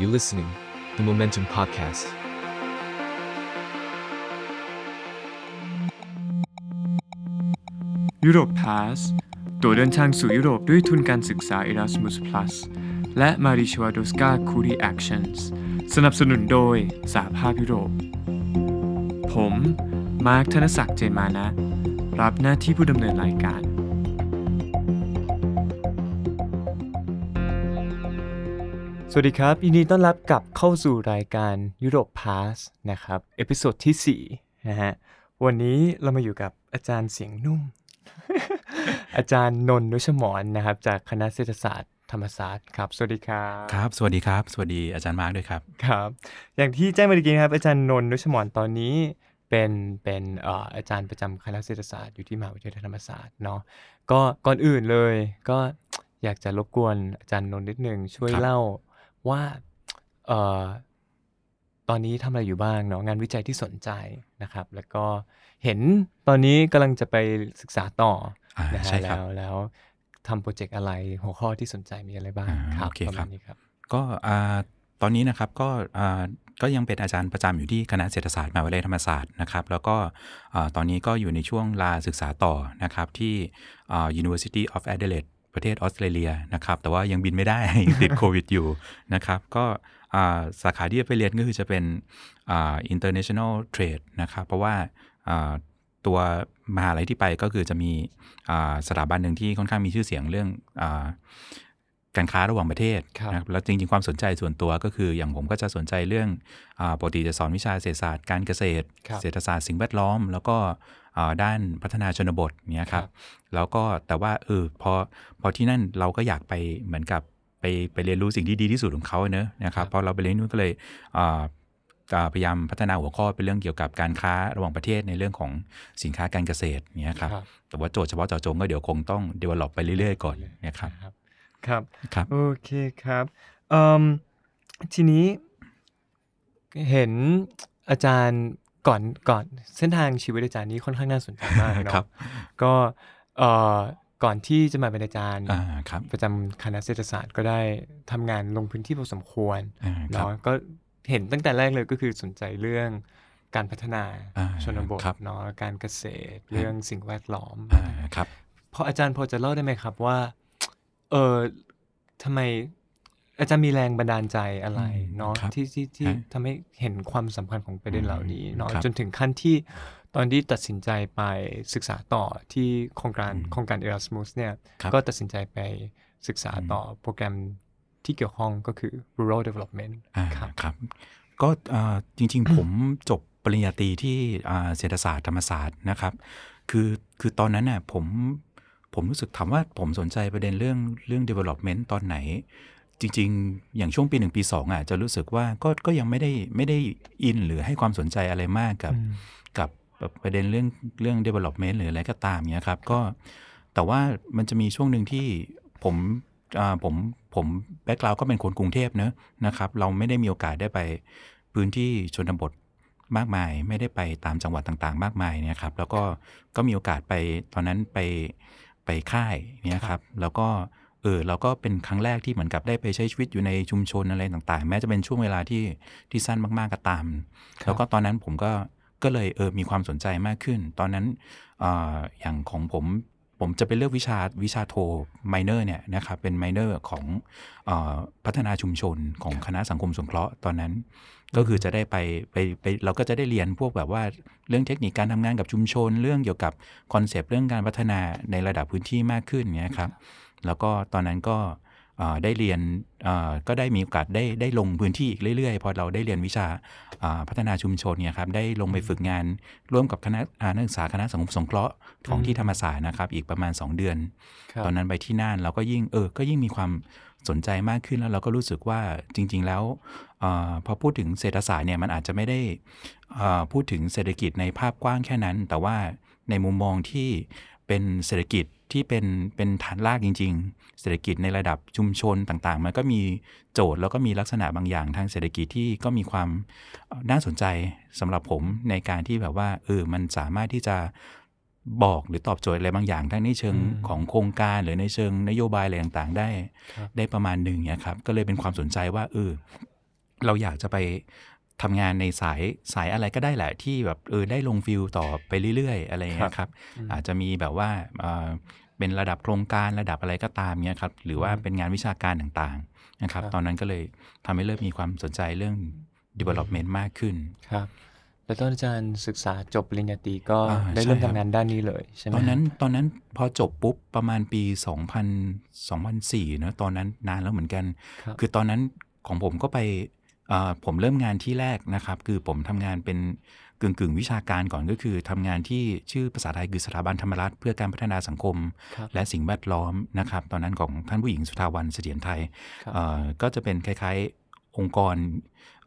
You listening, the Momentum Podcast. ยุโรปพาสตัวเดินทางสู่ยุโรปด้วยทุนการศึกษา Erasmus Plus และ m a r i c h w a d o s k a Curie Actions สนับสนุนโดยสหภาพยุโรป ผม มาร์คธนศักดิ์เจนมานะ รับหน้าที่ผู้ดำเนินรายการ สวัสดีครับ ยินดีต้อนรับกลับเข้าสู่รายการ EUROPE Pass นะครับ episode ที่4นะฮะวันนี้เรามาอยู่กับอาจารย์เสียงนุ่ม อาจารย์นนท์นุชหมอนนะครับ จากคณะเศรษฐศาสตร์ธรรมศาสตร์ครับ สวัสดีครับครับ สวัสดีครับ สวัสดีอาจารย์มาร์กด้วยครับครับ อย่างที่แจ้งมาเมื่อกี้นะครับ อาจารย์นนท์นุชหมอนตอนนี้เป็นเป็นเอ่ออาจารย์ประจำคณะเศรษฐศาสตร์อยู่ที่มหาวิทยาลัยธรรมศาสตร์เนาะก็ก่อนอื่นเลย ก็อยากจะรบกวนอาจารย์นนท์นิดนึงช่วยครับเล่า ว่า เอ่อ ตอนนี้ทำอะไรอยู่บ้างเนาะงานวิจัยที่สนใจนะครับ แล้วก็เห็นตอนนี้กำลังจะไปศึกษาต่ออ่านะฮะใช่ครับแล้วแล้วทำโปรเจกต์อะไรหัวข้อที่สนใจมีอะไรบ้างอ่าครับโอเคประครัมาณบ นี้ครับ ก็อ่าตอนนี้นะครับก็อ่าก็ยังเป็นอาจารย์ประจำอยู่ที่คณะเศรษฐศาสตร์มหาวิทยาลัยธรรมศาสตร์นะครับ แล้วก็อ่าตอนนี้ก็อยู่ในช่วงลาศึกษาต่อนะครับที่อ่า University of Adelaide ประเทศออสเตรเลียนะครับ แต่ว่ายังบินไม่ได้ยังติดโควิดอยู่นะครับ ก็อ่าสาขาที่จะไปเรียนก็คือจะเป็นอ่า international trade นะครับ เพราะว่าอ่าตัวมหาลัยที่ไปก็คือจะมีอ่าสถาบันหนึ่งที่ค่อนข้างมีชื่อเสียงเรื่องอาการค้าระหว่างประเทศครับนะครับแล้วจริงๆความสนใจส่วนตัวก็คืออย่างผมก็จะสนใจเรื่องอาปกติจะสอนวิชาเศรษฐศาสตร์การเกษตรครับเศรษฐศาสตร์สิ่งแวดล้อม แล้วก็อ่า ด้านพัฒนาชนบทเนี้ยครัครับบแล้วก็แต่ว่าเออพอพอที่นั่นเราก็อยากไปเหมือนกับไปไปเรียนรู้สิ่งที่ดีที่สุดของเขาเนอะนะครับพอเราไปเรียนนู่นก็เลยอ่าอ่าพยายามพัฒนาหัวข้อเป็นเรื่องเกี่ยวกับการค้าระหว่างประเทศในเรื่องของสินค้าการเกษตรเนี้ยครับครับแต่ว่าโจทย์เฉพาะเจาะจงก็เดี๋ยวคงต้อง develop ไปเรื่อยๆ ก่อนนะครับครับครับครับโอเคครับเอิ่มทีนี้เห็นอาจารย์ ก่อนก่อนเส้นทางชีวิตอาจารย์นี้ค่อนข้างน่าสนใจมากเนาะครับก็เอ่อก่อนที่จะมาเป็นอาจารย์อ่าครับประจำคณะเศรษฐศาสตร์ก็ได้ทำงานลงพื้นที่พอสมควรอ่าครับเนาะก็เห็นตั้งแต่แรกเลยก็คือสนใจเรื่องการพัฒนาอ่าชนบทครับเนาะการเกษตร เรื่องสิ่งแวดล้อมอ่าครับพออาจารย์พอจะเล่าได้ไหมครับว่าเออทำไม อาจารย์มีแรงบันดาลใจอะไรอืมเนาะครับที่ที่ที่ฮะทำให้เห็นความสำคัญของประเด็นอืมเหล่านี้เนาะครับจนถึงขั้นที่ตอนที่ตัดสินใจไปศึกษาต่อที่โครงการอืมโครงการ Erasmus เนี่ยครับก็ตัดสินใจไปศึกษาต่อโปรแกรมที่เกี่ยวข้องก็คือ rural development อ่าครับครับ ก็อ่าจริงๆผมจบปริญญาตรีที่อ่าเศรษฐศาสตร์ธรรมศาสตร์นะครับ คือคือตอนนั้นน่ะผมผมรู้สึกถามว่าผมสนใจประเด็นเรื่องเรื่อง development ตอนไหน จริง ๆ อย่างช่วงปีหนึ่งปีสองอะจะรู้สึกว่าก็ก็ยังไม่ได้ไม่ได้อินหรือให้ความสนใจอะไรมากกับอืมกับแบบประเด็นเรื่องเรื่อง development หรืออะไรก็ตามเนี้ยครับก็แต่ว่ามันจะมีช่วงหนึ่งที่ผมอ่าผมผมแบ็กกราวก็เป็นคนกรุงเทพเนอะนะครับ เราไม่ได้มีโอกาสได้ไปพื้นที่ชนบทมากมาย ไม่ได้ไปตามจังหวัดต่างๆ มากมายเนี่ยครับ แล้วก็ก็มีโอกาสไปตอนนั้นไปไปค่ายเนี่ยครับ แล้วก็ เออเราก็เป็นครั้งแรกที่เหมือนกับได้ไปใช้ชีวิตอยู่ในชุมชนอะไรต่างๆ แม้จะเป็นช่วงเวลาที่ที่สั้นมากๆก็ตามครับแล้วก็ตอนนั้นผมก็ก็เลยเออมีความสนใจมากขึ้น ตอนนั้นอาอย่างของผมผมจะไปเลือกวิชาวิชาโทไมเนอร์เนี่ยนะครับเป็นไมเนอร์ของอาพัฒนาชุมชนของคณะสังคมสงเคราะห์ตอนนั้น ก็คือจะได้ไปไปไปเราก็จะได้เรียนพวกแบบว่าเรื่องเทคนิคการทำงานกับชุมชน เรื่องเกี่ยวกับคอนเซปต์เรื่องการพัฒนาในระดับพื้นที่มากขึ้นเนี่ยครับ แล้วก็ตอนนั้นก็อ่าได้เรียนอ่าก็ได้มีโอกาสได้ได้ลงพื้นที่อีกเรื่อยๆ พอเราได้เรียนวิชาอ่าพัฒนาชุมชนเนี่ยครับได้ลงไปฝึกงานร่วมกับคณะอ่านักศึกษาคณะสังคมสงเคราะห์ของที่ธรรมศาสตร์นะครับ อีกประมาณ 2 เดือนครับตอนนั้นไปที่น่านเราก็ยิ่งเออก็ยิ่งมีความสนใจมากขึ้นแล้วเราก็รู้สึกว่าจริง ๆ แล้วอาพอพูดถึงเศรษฐศาสตร์เนี่ยมันอาจจะไม่ได้อ่าพูดถึงเศรษฐกิจในภาพกว้างแค่นั้น แต่ว่าในมุมมองที่เป็นเศรษฐกิจ ที่เป็นเป็นฐานรากจริง ๆ เศรษฐกิจในระดับชุมชนต่างๆ มันก็มีโจทย์แล้วก็มีลักษณะบางอย่างทางเศรษฐกิจที่ก็มีความเอ่อน่าสนใจสำหรับผมในการที่แบบว่าเออมันสามารถที่จะบอกหรือตอบโจทย์อะไรบางอย่างทั้งในเชิงอืมของโครงการหรือในเชิงนโยบายอะไรต่างๆ ได้ครับได้ประมาณหนึ่งเนี่ยครับก็เลยเป็นความสนใจว่าเออเราอยากจะไป ทำงานในสายสายอะไรก็ได้แหละที่แบบเออได้ลงฟิลต่อไปเรื่อย ๆ อะไรอย่างเงี้ยครับ อาจจะมีแบบว่าเอ่อเป็นระดับโครงการระดับอะไรก็ตามเงี้ยครับหรือว่าเป็นงานวิชาการต่างๆนะครับครับตอนนั้นก็เลยทำให้เริ่มมีความสนใจเรื่อง development มากขึ้นครับแล้วตอนอาจารย์ศึกษาจบปริญญาตรีก็อ่าได้เริ่มใช่ครับทำงานด้านนี้เลยใช่ไหมตอนนั้นตอนนั้นพอจบปุ๊บประมาณปี 2000 2004เนอะตอนนั้นนานแล้วเหมือนกันครับคือตอนนั้นของผมก็ไปเอ่อ ผมเริ่มงานที่แรกนะครับ คือผมทำงานเป็นกึ่งกึ่งๆวิชาการก่อนก็คือทำงานที่ชื่อภาษาไทยคือสถาบันธรรมรัฐเพื่อการพัฒนาสังคมครับและสิ่งแวดล้อมนะครับ ตอนนั้นของท่านผู้หญิงสุธาวันเสถียรไทยครับเอ่อก็จะเป็นคล้ายๆองค์กร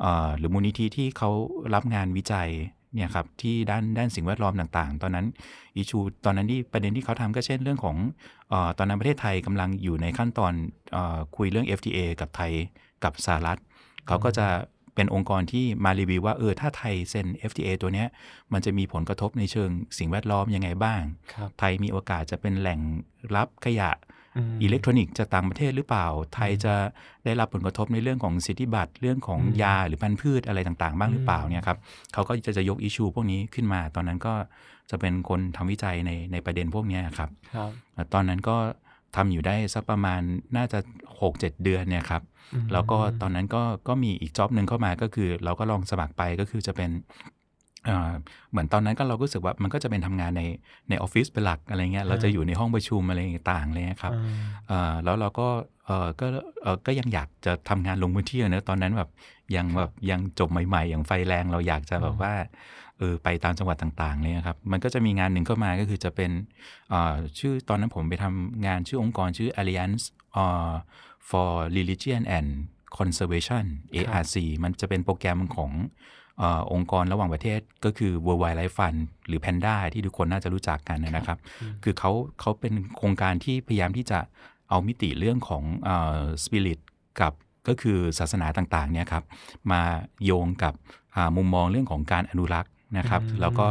เอ่อหรือมูลนิธิที่เขารับงานวิจัยเนี่ยครับที่ด้านด้านสิ่งแวดล้อมต่างๆ ตอนนั้นอิชูตอนนั้นที่ประเด็นที่เขาทำก็เช่นเรื่องของเออตอนนั้นประเทศไทยกำลังอยู่ในขั้นตอนเออคุยเรื่อง FTA กับไทยกับสหรัฐ เขาก็จะเป็นองค์กรที่มารีวิวว่าเออถ้าไทยเซ็น FTA ตัวเนี้ยมันจะมีผลกระทบในเชิงสิ่งแวดล้อมยังไงบ้างครับไทยมีโอกาสจะเป็นแหล่งรับขยะมอิเล็กทรอนิกส์จากต่างประเทศหรือเปล่า ไทยจะได้รับผลกระทบในเรื่องของสิทธิบัตรเรื่องของอืมยาหรือพันธุ์พืชอะไรต่างๆ บ้างหรือเปล่าเนี่ยครับเขาก็จะจะยกอิชูพวกนี้ขึ้นมา ตอนนั้นก็จะเป็นคนทำวิจัยในในประเด็นพวกเนี้ยครับครับ ตอนนั้นก็ ทำอยู่ได้สักประมาณน่าจะ 6-7 เดือนเนี่ยครับอืมแล้วก็ตอนนั้นก็ก็มีอีกจ็อบหนึ่งเข้ามาก็คือ เราก็ลองสมัครไปก็คือจะเป็นเอ่อเหมือนตอนนั้นก็เราก็รู้สึกว่ามันก็จะเป็นทำงานในในออฟฟิศเป็นหลักอะไรเงี้ยเราจะอยู่ในห้องประชุมอะไรต่างๆเลยครับอ่าเอ่อแล้วเราก็เออก็เออก็ยังอยากจะทำงานลงพื้นที่อะเนอะตอนนั้นแบบยังแบบยังจบใหม่ ๆ อย่างไฟแรงเราอยากจะแบบว่า เออไปตามจังหวัดต่างๆเลยครับมันก็จะมีงานหนึ่งเข้ามาก็คือจะเป็นเอ่อชื่อตอนนั้นผมไปทำงานชื่อองค์กรชื่อ Alliance เอ่อ for Religion and Conservation ARC มันจะเป็นโปรแกรมของเออองค์กรระหว่างประเทศก็คือ World Wide Life Fund หรือ Panda ที่ทุกคนน่าจะรู้จักกันนะครับ คือเขาเขาเป็นโครงการที่พยายามที่จะเอามิติเรื่องของสปิริตกับก็คือศาสนาต่างๆเนี่ยครับมาโยงกับอ่ามุมมองเรื่องของการอนุรักษ์ นะครับอืมแล้วก็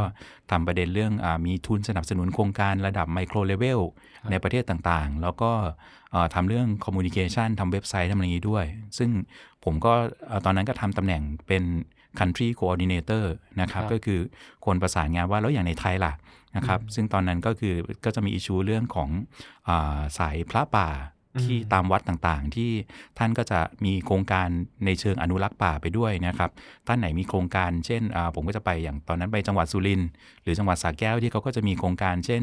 ทำประเด็นเรื่องอามีทุนสนับสนุนโครงการระดับไมโครเลเวลในประเทศต่างๆ แล้วก็เอ่อทำเรื่องคอมมูนิเคชันทำเว็บไซต์ทำอะไรอย่างนี้ด้วย ซึ่งผมก็เอ่อตอนนั้นก็ทำตำแหน่งเป็น country coordinator นะครับครับก็คือคนประสานงานว่าแล้วอย่างในไทยล่ะนะครับซึ่งตอนนั้นก็คือก็จะมีอิชูเรื่องของอาสายพระป่า ที่ตามวัดต่างๆ ที่ท่านก็จะมีโครงการในเชิงอนุรักษ์ป่าไปด้วยนะครับท่านไหนมีโครงการเช่นอ่าผมก็จะไปอย่างตอนนั้นไปจังหวัดสุรินทร์หรือจังหวัดสระแก้วที่เขาก็จะมีโครงการเช่น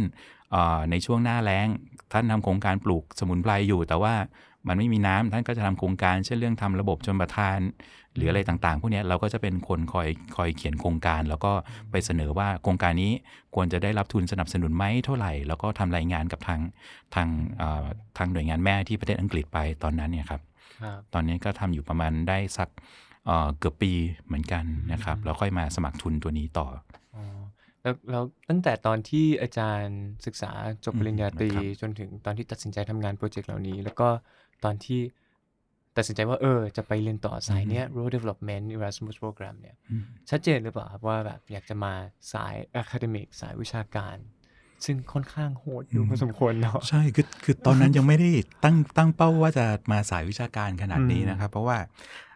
อ่าในช่วงหน้าแล้ง ท่านทำโครงการปลูกสมุนไพรอยู่ แต่ว่า มันไม่มีน้ำท่านก็จะทำโครงการเช่นเรื่องทำระบบชนประทาน หรืออะไรต่างๆ พวกเนี้ยเราก็จะเป็นคนคอยคอยเขียนโครงการ แล้วก็ไปเสนอว่าโครงการนี้ควรจะได้รับทุนสนับสนุนไหมเท่าไหร่ แล้วก็ทำรายงานกับทางทางเอ่อทางหน่วยงานแม่ที่ประเทศอังกฤษไปตอนนั้นเนี่ยครับครับตอนนี้ก็ทำอยู่ประมาณได้สักเอ่อเกือบปีเหมือนกันนะครับแล้วค่อยมาสมัครทุนตัวนี้ต่ออ๋อแล้วแล้วตั้งแต่ตอนที่อาจารย์ศึกษาจบปริญญาตรีครับจนถึงตอนที่ตัดสินใจทำงานโปรเจกต์เหล่านี้ แล้วก็ ตอนที่ตัดสินใจว่าเออ จะไปเรียนต่อสายเนี้ย Rural Development Erasmus Program เนี่ยอืมชัดเจนหรือเปล่าครับว่าแบบอยากจะมาสาย Academic สายวิชาการ ซึ่งค่อนข้างโหดอยู่พอสมควรเนาะใช่คือคือตอนนั้นยังไม่ได้ตั้งตั้งเป้าว่าจะมาสายวิชาการขนาดนี้อืมนะครับ เพราะว่า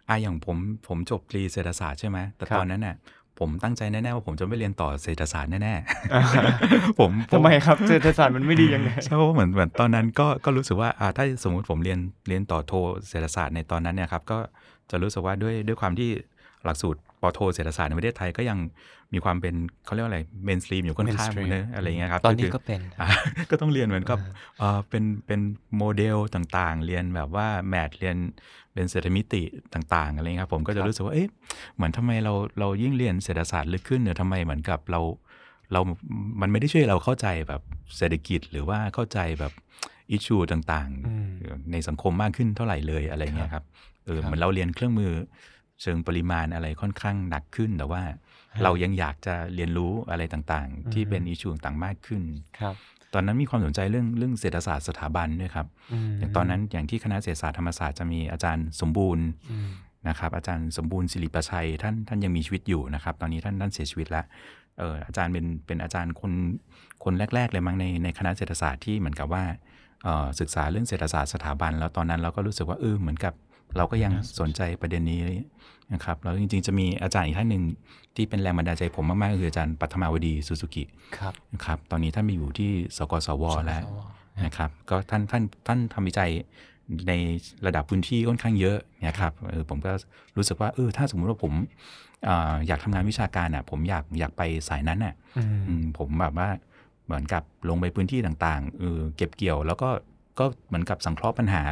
อะอย่างผมผมจบตรีเศรษฐศาสตร์ใช่ไหมแต่ครับตอนนั้นน่ะ ผมตั้งใจแน่ๆว่าผมจะไม่เรียนต่อเศรษฐศาสตร์แน่ๆผมผทำไมครับเศรษฐศาสตร์มันไม่ดียังไงใช่เพราะว่าเหมือนเหมือนตอนนั้นก็ก็รู้สึกว่าอ่าถ้าสมมุติผมเรียนเรียนต่อโทเศรษฐศาสตร์ในตอนนั้นเนี่ยครับก็จะรู้สึกว่าด้วยด้วยความที่หลักสูตรป อโทเศรษฐศาสตร์ในประเทศไทยก็ยังมีความเป็นเขาเรียกว่าอะไรเมนสตรีมอยู่ค่อนข้าง Mainstream เนอะอะไรอย่างเงี้ยครับ ตอนนี้คืก็เป็นอะก็ต้องเรียนเหมือนกับเอ่อเป็นเป็นโมเดลต่างๆ เรียนแบบว่าแมทเรียนเป็นเศรษฐมิติต่างๆอะไรเงี้ยครับผมก็จะรู้สึกว่าเอ๊ะเหมือนทำไมเราเรายิ่งเรียนเศรษฐศาสตร์ลึกขึ้นเนี่ยทำไมเหมือนกับเราเรา มันไม่ได้ช่วยเราเข้าใจแบบเศรษฐกิจหรือว่าเข้าใจแบบอิชชูต่างอืมๆในสังคมมากขึ้นเท่าไหร่เลยอะไรเงี้ยครับเออครับเหมือนเราเรียนเครื่องมือ เชิงปริมาณอะไรค่อนข้างหนักขึ้น แต่ว่าเรายังอยากจะเรียนรู้อะไรต่างๆ ที่เป็นอิชชูต่างๆมากขึ้นครับตอนนั้นมีความสนใจเรื่องเรื่องเศรษฐศาสตร์สถาบันด้วยครับมอย่างตอนนั้นอย่างที่คณะเศรษฐศาสตร์ธรรมศาสตร์จะมีอาจารย์สมบูรณ์อืมนะครับ อาจารย์สมบูรณ์สิริประชัยท่านท่านยังมีชีวิตอยู่นะครับ ตอนนี้ท่านท่านเสียชีวิตแล้วเอออาจารย์เป็นเป็นอาจารย์คนคนแรก ๆ เลยมั้งในในคณะเศรษฐศาสตร์ที่เหมือนกับว่าเอ่อศึกษาเรื่องเศรษฐศาสตร์สถาบัน แล้วตอนนั้นเราก็รู้สึกว่าเออเหมือนกับ เราก็ยังสนใจประเด็นนี้ นะครับแล้วจริงๆจะมีอาจารย์อีกท่านหนึ่งที่เป็นแรงบันดาลใจผมมากๆก็คืออาจารย์ปัทมาวดีซูซูกิครับนะครับตอนนี้ท่านไปอยู่ที่สกสวแล้วสกสวนะครับก็ท่านท่านท่านทำวิจัยในระดับพื้นที่ค่อนข้างเยอะนะครับเออผมก็รู้สึกว่าเออถ้าสมมุติว่าผมอ่าอยากทำงานวิชาการอะผมอยากอยากไปสายนั้นอะอืมอืมผมแบบว่าเหมือนกับลงไปพื้นที่ต่างๆเออเก็บเกี่ยว แล้วก็ก็เหมือนกับสังเคราะห์ปัญหา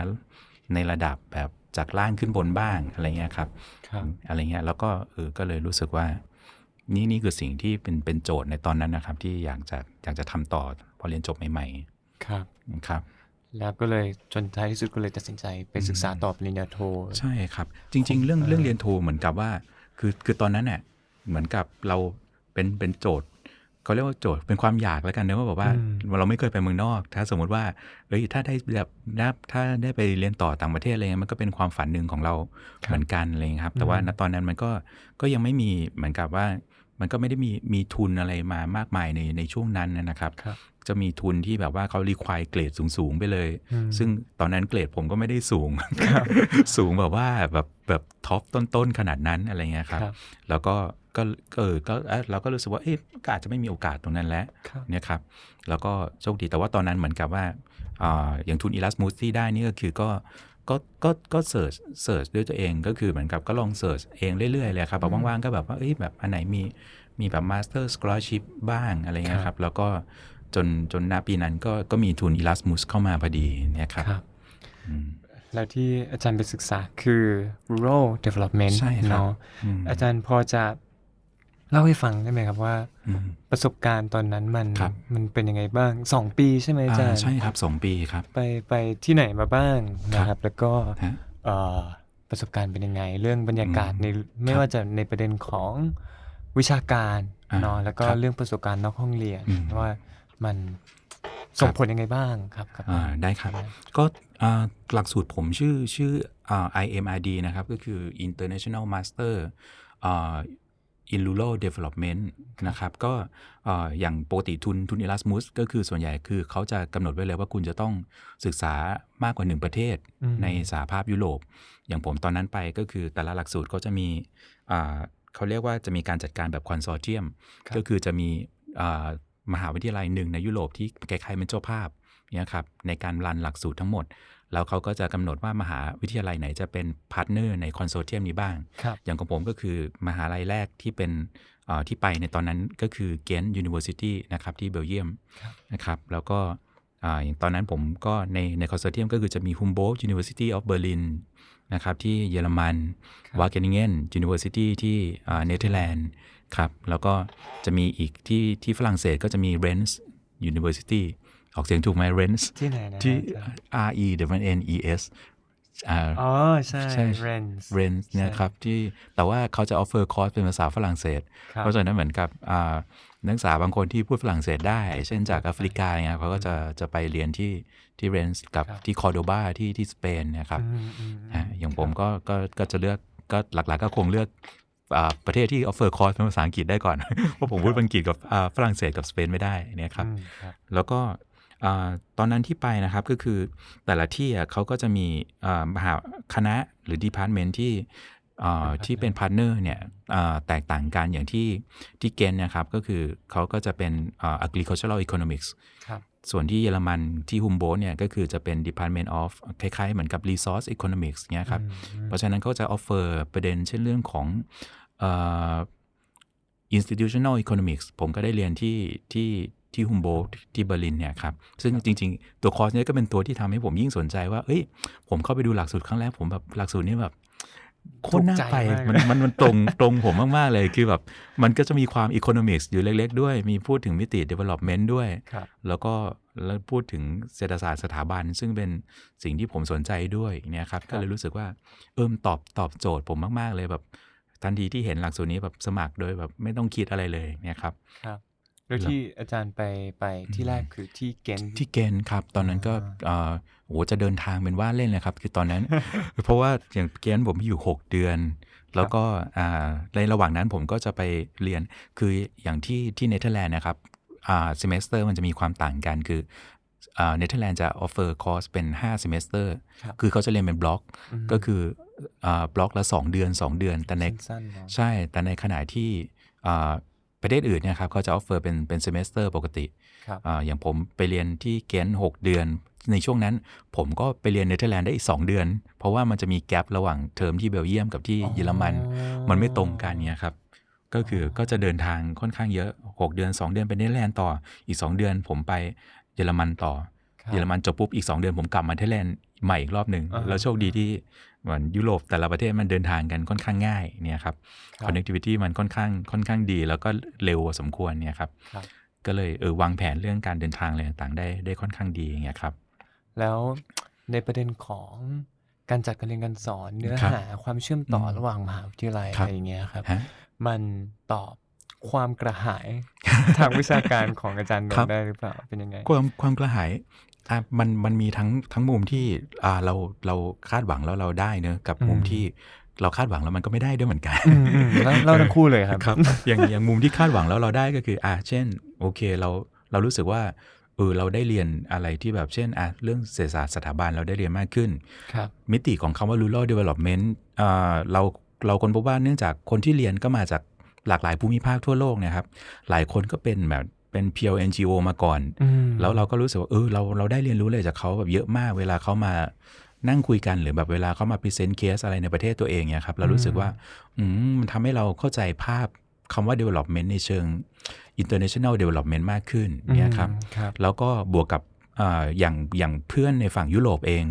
ในระดับแบบ จากล่างขึ้นบนบ้างอะไรเงี้ยครับครับอะไรเงี้ยแล้วก็เออก็เลยรู้สึกว่า นี่นี่คือสิ่งที่เป็นเป็นโจทย์ในตอนนั้นนะครับ ที่อยากจะอยากจะทำต่อพอเรียนจบใหม่ครับๆนะครับ แล้วก็เลยจนท้ายที่สุดก็เลยตัดสินใจไปศึกษาต่อปริญญาโท ใช่ครับ จริง ๆ เรื่องเรื่องเรียนโทเหมือนกับว่า คือคือตอนนั้นเนี่ยเหมือนกับเราเป็นเป็นโจทย์ เขาเรียกว่าโจทย์เป็นความอยากแล้วกันเนอะว่าแบบว่าเราไม่เคยไปเมืองนอก ถ้าสมมติว่าเอ้ยถ้าได้แบบได้ถ้าได้ไปเรียนต่อต่างประเทศอะไรเงี้ยมันก็เป็นความฝันหนึ่งของเราเหมือนกันอะไรเงี้ยครับ แต่ว่าณตอนนั้นมันก็ก็ยังไม่มีเหมือนกับว่ามันก็ไม่ได้มีมีทุนอะไรมามากมายในในช่วงนั้นนะครับครับ จะมีทุนที่แบบว่าเขารีควายเกรดสูง ๆ ไปเลยอืมซึ่งตอนนั้นเกรดผมก็ไม่ได้สูง สูงแบบว่าแบบแบบท็อปต้น ๆ ขนาดนั้นอะไรเงี้ยครับครับแล้วก็ก็ก็เออก็เอ๊ะเราก็รู้สึกว่าเอ๊ะก็อาจจะไม่มีโอกาสตรงนั้นแล้วครับเนี่ยครับ แล้วก็โชคดีแต่ว่าตอนนั้นเหมือนกับว่าอ่าอย่างทุน Erasmus ที่ได้นี่ก็คือก็ก็ก็ก็ search search ด้วยตัวเองก็คือเหมือนกับก็ลอง search เองเรื่อยๆเลยครับแบบว่างๆก็แบบว่าเอ้ยแบบอันไหนมีมีแบบ Master Scholarship บ้างอะไรเงี้ยครับ แล้วก็ จนจนณปีนั้นก็ก็มีทุน Erasmus เข้ามาพอดีเนี่ยครับครับอืมแล้วที่อาจารย์ไปศึกษาคือ rural development ใช่ครับเนาะอืมอาจารย์พอจะเล่าให้ฟังได้ไหมครับว่าอืมประสบการณ์ตอนนั้นมันครับมันเป็นยังไงบ้างสองปีใช่ไหมอาจารอ่าย์ใช่ครับสองปีครับ ไปไปที่ไหนมาบ้างนะครับ แล้วก็ฮะเอ่อประสบการณ์เป็นยังไง เรื่องบรรยากาศอืมในไม่ครับว่าจะในประเด็นของวิชาการอ่าเนาะแล้วก็ครับเรื่องประสบการณ์นอกห้องเรียนอืมว่า มันส่งครับผลยังไงบ้างครับครับอ่าได้ครับ ก็อ่าหลักสูตรผมชื่อชื่ออ่า IMRD นะครับ ก็คือ International Master อ่า in Rural Development นะครับ ก็อ่าอย่างปกติทุนทุน Erasmus ก็คือส่วนใหญ่คือเขาจะกำหนดไว้เลยว่าคุณจะต้องศึกษามากกว่าหนึ่งประเทศอืมในสหภาพยุโรป อย่างผมตอนนั้นไปก็คือแต่ละหลักสูตรก็จะมีอ่าเขาเรียกว่าจะมีการจัดการแบบคอนโซเทียมครับก็คือจะมีอ่า มหาวิทยาลัยหนึ่งในยุโรปที่คล้ายๆเป็นเจ้าภาพเนี่ยครับในการ run หลักสูตรทั้งหมด แล้วเขาก็จะกำหนดว่ามหาวิทยาลัยไหนจะเป็น partner ใน consortium นี้บ้างครับอย่างของผมก็คือมหาลัยแรกที่เป็นเอ่อที่ไปในตอนนั้นก็คือ Ghent University นะครับที่เบลเยียมครับนะครับแล้วก็อ่าอย่างตอนนั้นผมก็ในใน consortium ก็คือจะมี Humboldt University of Berlin นะครับที่เยอรมันครับ Wageningen University ที่เนเธอร์แลนด์ ครับ แล้วก็จะมีอีกที่ที่ฝรั่งเศสก็จะมี Rennes University ออกเสียงถูกไหม Rennes ที่ไหนนะที่อาจารย์ R E N N E S อ่าอ๋อ ใช่ใช่ Rennes เรนส์เนี่ยครับที่แต่ว่าเขาจะ offer คอร์สเป็นภาษาฝรั่งเศสครับเพราะฉะนั้นเหมือนกับอ่านักศึกษาบางคนที่พูดฝรั่งเศสได้ เช่นจากแอฟริกาเนี่ยเขาก็จะจะไปเรียนที่ที่ Rennes กับครับที่คอร์โดบาที่ที่สเปนเนะครับอืมอืมอ่าอย่างผมก็ก็ก็จะเลือกก็หลักๆก็คงเลือกอ่า ประเทศที่ offer คอร์สเป็นภาษาอังกฤษได้ก่อน เพราะผมพูดอังกฤษกับอ่าฝรั่งเศสกับสเปนไม่ได้เนี่ยครับอืมครับแล้วก็อ่าตอนนั้นที่ไปนะครับก็คือแต่ละที่อะเขาก็จะมีอ่ามหาคณะหรือ department ที่อ่าที่เป็น partner เนี่ยอ่าแตกต่างกันอย่างที่ที่ Ghent นะครับก็คือเขาก็จะเป็นอ่า agricultural economics ครับส่วนที่เยอรมันที่ Humboldt เนี่ยก็คือจะเป็น Department of คล้ายๆ เหมือนกับ Resource Economics เนี่ยครับ เพราะฉะนั้นเขาจะ offer ประเด็นเช่นเรื่องของเอ่อ institutional economics ผมก็ได้เรียนที่ที่ที่ Humboldt ที่เบอร์ลินเนี่ยครับ ซึ่งจริง ๆ ตัวคอร์สเนี้ก็เป็นตัวที่ทำให้ผมยิ่งสนใจว่า เอ้ย ผมเข้าไปดูหลักสูตรครั้งแรก ผมแบบหลักสูตรนี้แบบโคตรน่าไปถูกใจมากมันมันมันตรงตรงผมมาก ๆ เลย คือแบบ มันก็จะมีความ economics อยู่เล็ก ๆ ด้วย มีพูดถึงมิติ development ด้วยครับแล้วก็แล้วพูดถึงเศรษฐศาสตร์สถาบัน ซึ่งเป็นสิ่งที่ผมสนใจด้วยเนี่ยครับ ก็เลยรู้สึกว่าเอิมตอบตอบโจทย์ผมมาก ๆ เลยแบบ ทันทีที่เห็นหลักสูตรนี้แบบสมัครโดยแบบไม่ต้องคิดอะไรเลยเนี่ยครับครับแล้วที่อาจารย์ไปไปที่แรกคือที่เกนต์ที่เกณฑ์ครับ ตอนนั้นก็เอ่อโอ้โหจะเดินทางเป็นว่าเล่นเลยครับ คือตอนนั้น เพราะว่าอย่างเกณฑ์ผมอยู่ 6 เดือน แล้วก็อ่าในระหว่างนั้นผมก็จะไปเรียนคืออย่างที่ที่เนเธอร์แลนด์นะครับอ่า semester มันจะมีความต่างกันคืออ่าเนเธอร์แลนด์จะ offer course เป็น 5 semester ครับคือเขาจะเรียนเป็นบล็อก ก็คืออ่า บล็อกละ 2 เดือน 2 เดือน แต่ในสั้นๆเนาะใช่แต่ในขณะที่อ่าประเทศอื่นเนี่ยครับเขาจะ offer เป็นเป็น semester ปกติครับอ่าอย่างผมไปเรียนที่ Ghent หกเดือน ในช่วงนั้นผมก็ไปเรียนเนเธอร์แลนด์ได้อีก 2 เดือน เพราะว่ามันจะมี gap ระหว่างเทอมที่เบลเยียมกับที่เยอรมัน มันไม่ตรงกันเนี่ยครับก็คือก็จะเดินทางค่อนข้างเยอะ 6 เดือน 2 เดือนไปเนเธอร์แลนด์ต่ออีก 2 เดือน ผมไปเยอรมันต่อครับเยอรมันจบปุ๊บอีก 2 เดือนผมกลับมาเนเธอร์แลนด์ใหม่อีกรอบหนึ่งอ่าฮะแล้วโชคดีที่ เหมือนยุโรปแต่ละประเทศมันเดินทางกันค่อนข้างง่ายเนี่ยครับครับ connectivity มันค่อนข้างค่อนข้างดี แล้วก็เร็วพอสมควรเนี่ยครับครับก็เลยเออวางแผนเรื่องการเดินทางอะไรต่างๆได้ได้ค่อนข้างดีอย่างเงี้ยครับ แล้วในประเด็นของการจัดการเรียนการสอนเนื้อครับหาความเชื่อมต่ออมระหว่างมหาวิทยาลัยครัอะบไรอย่างเงี้ยครับฮะมันตอบความกระหายทางวิชาการของอาจารย์นนครับท์ได้หรือเปล่าเป็นยังไง ความความกระหาย อะมันมันมีทั้งทั้งมุมที่อ่าเราเราคาดหวังแล้วเราได้เนอะกับมุมอืมที่เราคาดหวังแล้วมันก็ไม่ได้ด้วยเหมือนกันอืมอืมแล้วเล่าทั้งคู่เลยครับครับ อย่างอย่างมุมที่คาดหวังแล้วเราได้ก็คือ อ่า เช่น โอเคเราเรารู้สึกว่าเออเราได้เรียนอะไรที่แบบเช่นอะเรื่องเศรษฐศาสตร์สถาบันเราได้เรียนมากขึ้นครับมิติของคำว่า rural development อ่าเราเราค้นพบว่าเนื่องจากคนที่เรียนก็มาจากหลากหลายภูมิภาคทั่วโลกเนะครับ หลายคนก็เป็นแบบ เป็นเพียว NGO มาก่อนอืมแล้วเราก็รู้สึกว่าเออเราเราได้เรียนรู้เลยจากเขาแบบเยอะมาก เวลาเขามานั่งคุยกันหรือแบบเวลาเขามา present case อะไรในประเทศตัวเองเนี่ยครับเรารู้สึกว่าอืมมันทำให้เราเข้าใจภาพคำว่า development ในเชิง international development มากขึ้นเนี่ยครับอืมครับแล้วก็บวกกับอ่าอย่างอย่างเพื่อนในฝั่งยุโรปเอง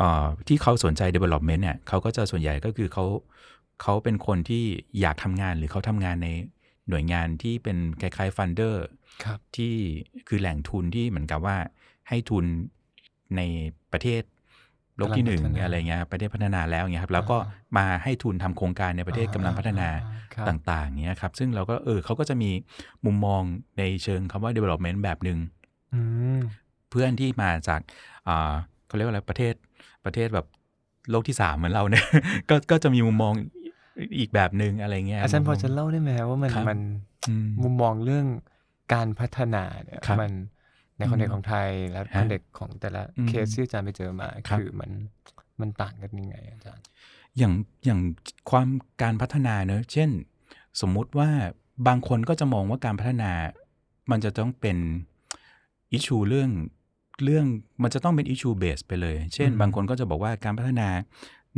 อาที่เขาสนใจ development เนี่ยเขาก็จะส่วนใหญ่ก็คือเขาเขาเป็นคนที่อยากทำงานหรือเขาทำงานใน หน่วยงานที่เป็นคล้ายๆ funder ครับที่คือแหล่งทุนที่เหมือนกับว่าให้ทุนในประเทศโลกที่หนึ่งกำลังพัฒนาอะไรเงี้ยประเทศพัฒนาแล้วเงี้ยครับแล้วก็มาให้ทุนทำโครงการในประเทศกำลังพัฒนาครับต่างๆเนี้ยครับซึ่งเราก็เออเขาก็จะมีมุมมองในเชิงคำว่า development แบบหนึ่งอืมเพื่อนที่มาจากอ่าเขาเรียกว่าอะไรประเทศประเทศแบบโลกที่สามเหมือนเราเนี่ยก็ก็จะมีมุมมอง อีกแบบหนึ่งอะไรเงี้ยอาจารย์พอมุมมองจะเล่าได้ไหมครับว่ามันครับมันอืมมุมมองเรื่องการพัฒนาเนี่ยครับมันใน context ของไทยและฮะ context ของแต่ละอืมเคสที่อาจารย์ไปเจอมาครับคือมันมันต่างกันยังไงอาจารย์ อย่างอย่างความการพัฒนาเนอะเช่น สมมุติว่าบางคนก็จะมองว่าการพัฒนา มันจะต้องเป็น issue เรื่องเรื่องมันจะต้องเป็น issue based ไปเลย เช่นอืมบางคนก็จะบอกว่าการพัฒนา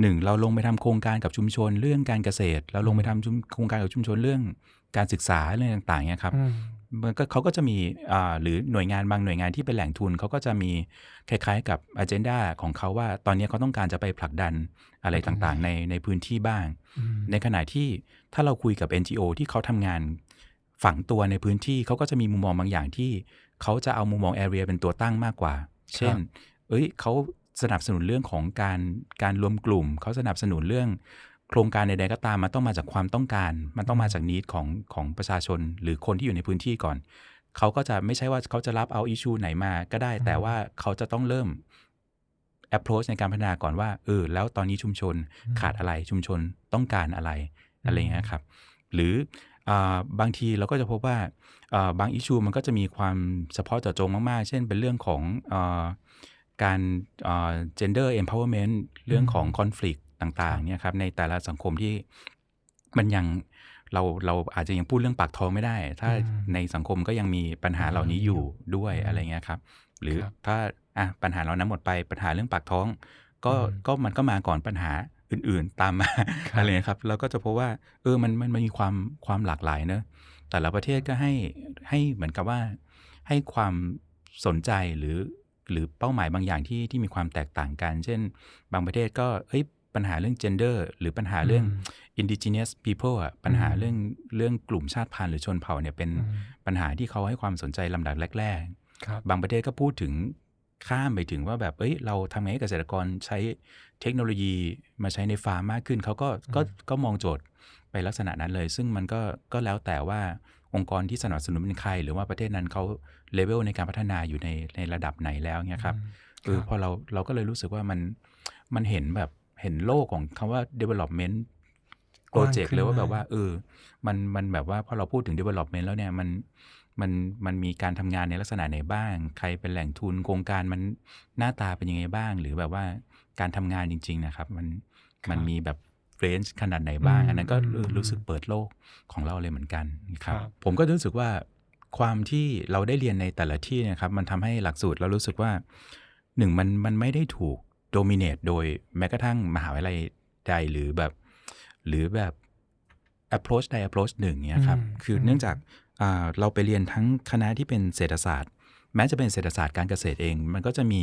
หนึ่งเราลงไปทำโครงการกับชุมชนเรื่องการเกษตร เราลงไปทำชุมโครงการกับชุมชนเรื่องการศึกษาเรื่องต่างๆเนี่ยครับอืมมันก็เขาก็จะมีอ่าหรือหน่วยงานบางหน่วยงานที่เป็นแหล่งทุนเขาก็จะมีคล้ายๆกับอ g e n d a ของเขาว่า ตอนนี้เขาต้องการจะไปผลักดันอะไรต่างๆ ในในพื้นที่บ้างอืมในขณะที่ถ้าเราคุยกับ NGO ที่เขาทำงานฝังตัวในพื้นที่เขาก็จะมีมุมมองบางอย่างที่เขาจะเอามุมมอง area เป็นตัวตั้งมากกว่า เช่น เอ้ยเขา สนับสนุนเรื่องของการการรวมกลุ่ม เขาสนับสนุนเรื่องโครงการใดๆก็ตามมันต้องมาจากความต้องการ มันต้องมาจากนิดของของประชาชนหรือคนที่อยู่ในพื้นที่ก่อน เขาก็จะไม่ใช่ว่าเขาจะรับเอาอิชูไหนมาก็ได้ แต่ว่าเขาจะต้องเริ่ม approach ในการพัฒนาก่อนว่าเออแล้วตอนนี้ชุมชนขาดอะไรชุมชนต้องการอะไรอะไรอย่างเงี้ยครับ หรืออาบางทีเราก็จะพบว่าอ่าบางอิชูมันก็จะมีความเฉพาะเจาะจงมาก ๆ เช่นเป็นเรื่องของอา การอ่า gender empowerment เรื่องของ conflict ต่างๆเนี่ยครับในแต่ละสังคมที่มันยังเราเราอาจจะยังพูดเรื่องปากท้องไม่ได้ ถ้าอืมในสังคมก็ยังมีปัญหาเหล่านี้อยู่ด้วยอะไรเงี้ยครับ หรือครับถ้าอะปัญหาเรานั้นหมดไปปัญหาเรื่องปากท้อง ก็อืมก็มันก็มาก่อนปัญหาอื่นๆตามมาครับอะไรเงี้ยครับเราก็จะพบว่า เออมันมันมันมีความความหลากหลายเนอะแต่ละประเทศก็ให้ให้เหมือนกับว่าให้ความสนใจหรือ หรือเป้าหมายบางอย่างที่ที่มีความแตกต่างกัน เช่น บางประเทศก็เฮ้ยปัญหาเรื่อง gender หรือปัญหาเรื่อง indigenous people อะปัญหาอืมเรื่องเรื่องกลุ่มชาติพันธุ์หรือชนเผ่าเนี่ยเป็นอืมปัญหาที่เขาให้ความสนใจลำดับแรกครับๆบางประเทศก็พูดถึงข้ามไปถึงว่าแบบ เอ้ย เราทำไงให้เกษตรกรใช้เทคโนโลยีมาใช้ในฟาร์มมากขึ้น เขาก็ก็ก็มองโจทย์ไปลักษณะนั้นเลย ซึ่งมันก็ก็แล้วแต่ว่า องค์กรที่สนับสนุนเป็นใคร หรือว่าประเทศนั้นเขาเลเวลในการพัฒนาอยู่ในในระดับไหนแล้วเนี่ยครับเออครับพอเราเราก็เลยรู้สึกว่ามันมันเห็นแบบเห็นโลกของคำว่า development กว้าง project ขึ้นเลยว่าแบบมากว่าเออมันมันแบบว่าพอเราพูดถึง development แล้วเนี่ยมันมันมันมีการทำงานในลักษณะไหนบ้าง ใครเป็นแหล่งทุนโครงการมันหน้าตาเป็นยังไงบ้าง หรือแบบว่าการทำงานจริง ๆ นะครับ มันมันมีแบบ เรนจ์ขนาดไหนบ้างอืมอันนั้นก็อืมเออรู้สึกเปิดโลกของเราเลยเหมือนกันครับครับผมก็รู้สึกว่าความที่เราได้เรียนในแต่ละที่เนะครับ มันทำให้หลักสูตรเรารู้สึกว่าหนึ่งมันมันไม่ได้ถูกโดมิเนตโดยแม้กระทั่งมหาวิทยาลัยใดหรือแบบ หรือแบบ approach ใด approach หนึ่งเนี่ยครับอืมคือเนื่องจากอ่าเราไปเรียนทั้งคณะที่เป็นเศรษฐศาสตร์ แม้จะเป็นเศรษฐศาสตร์การเกษตรเอง มันก็จะมี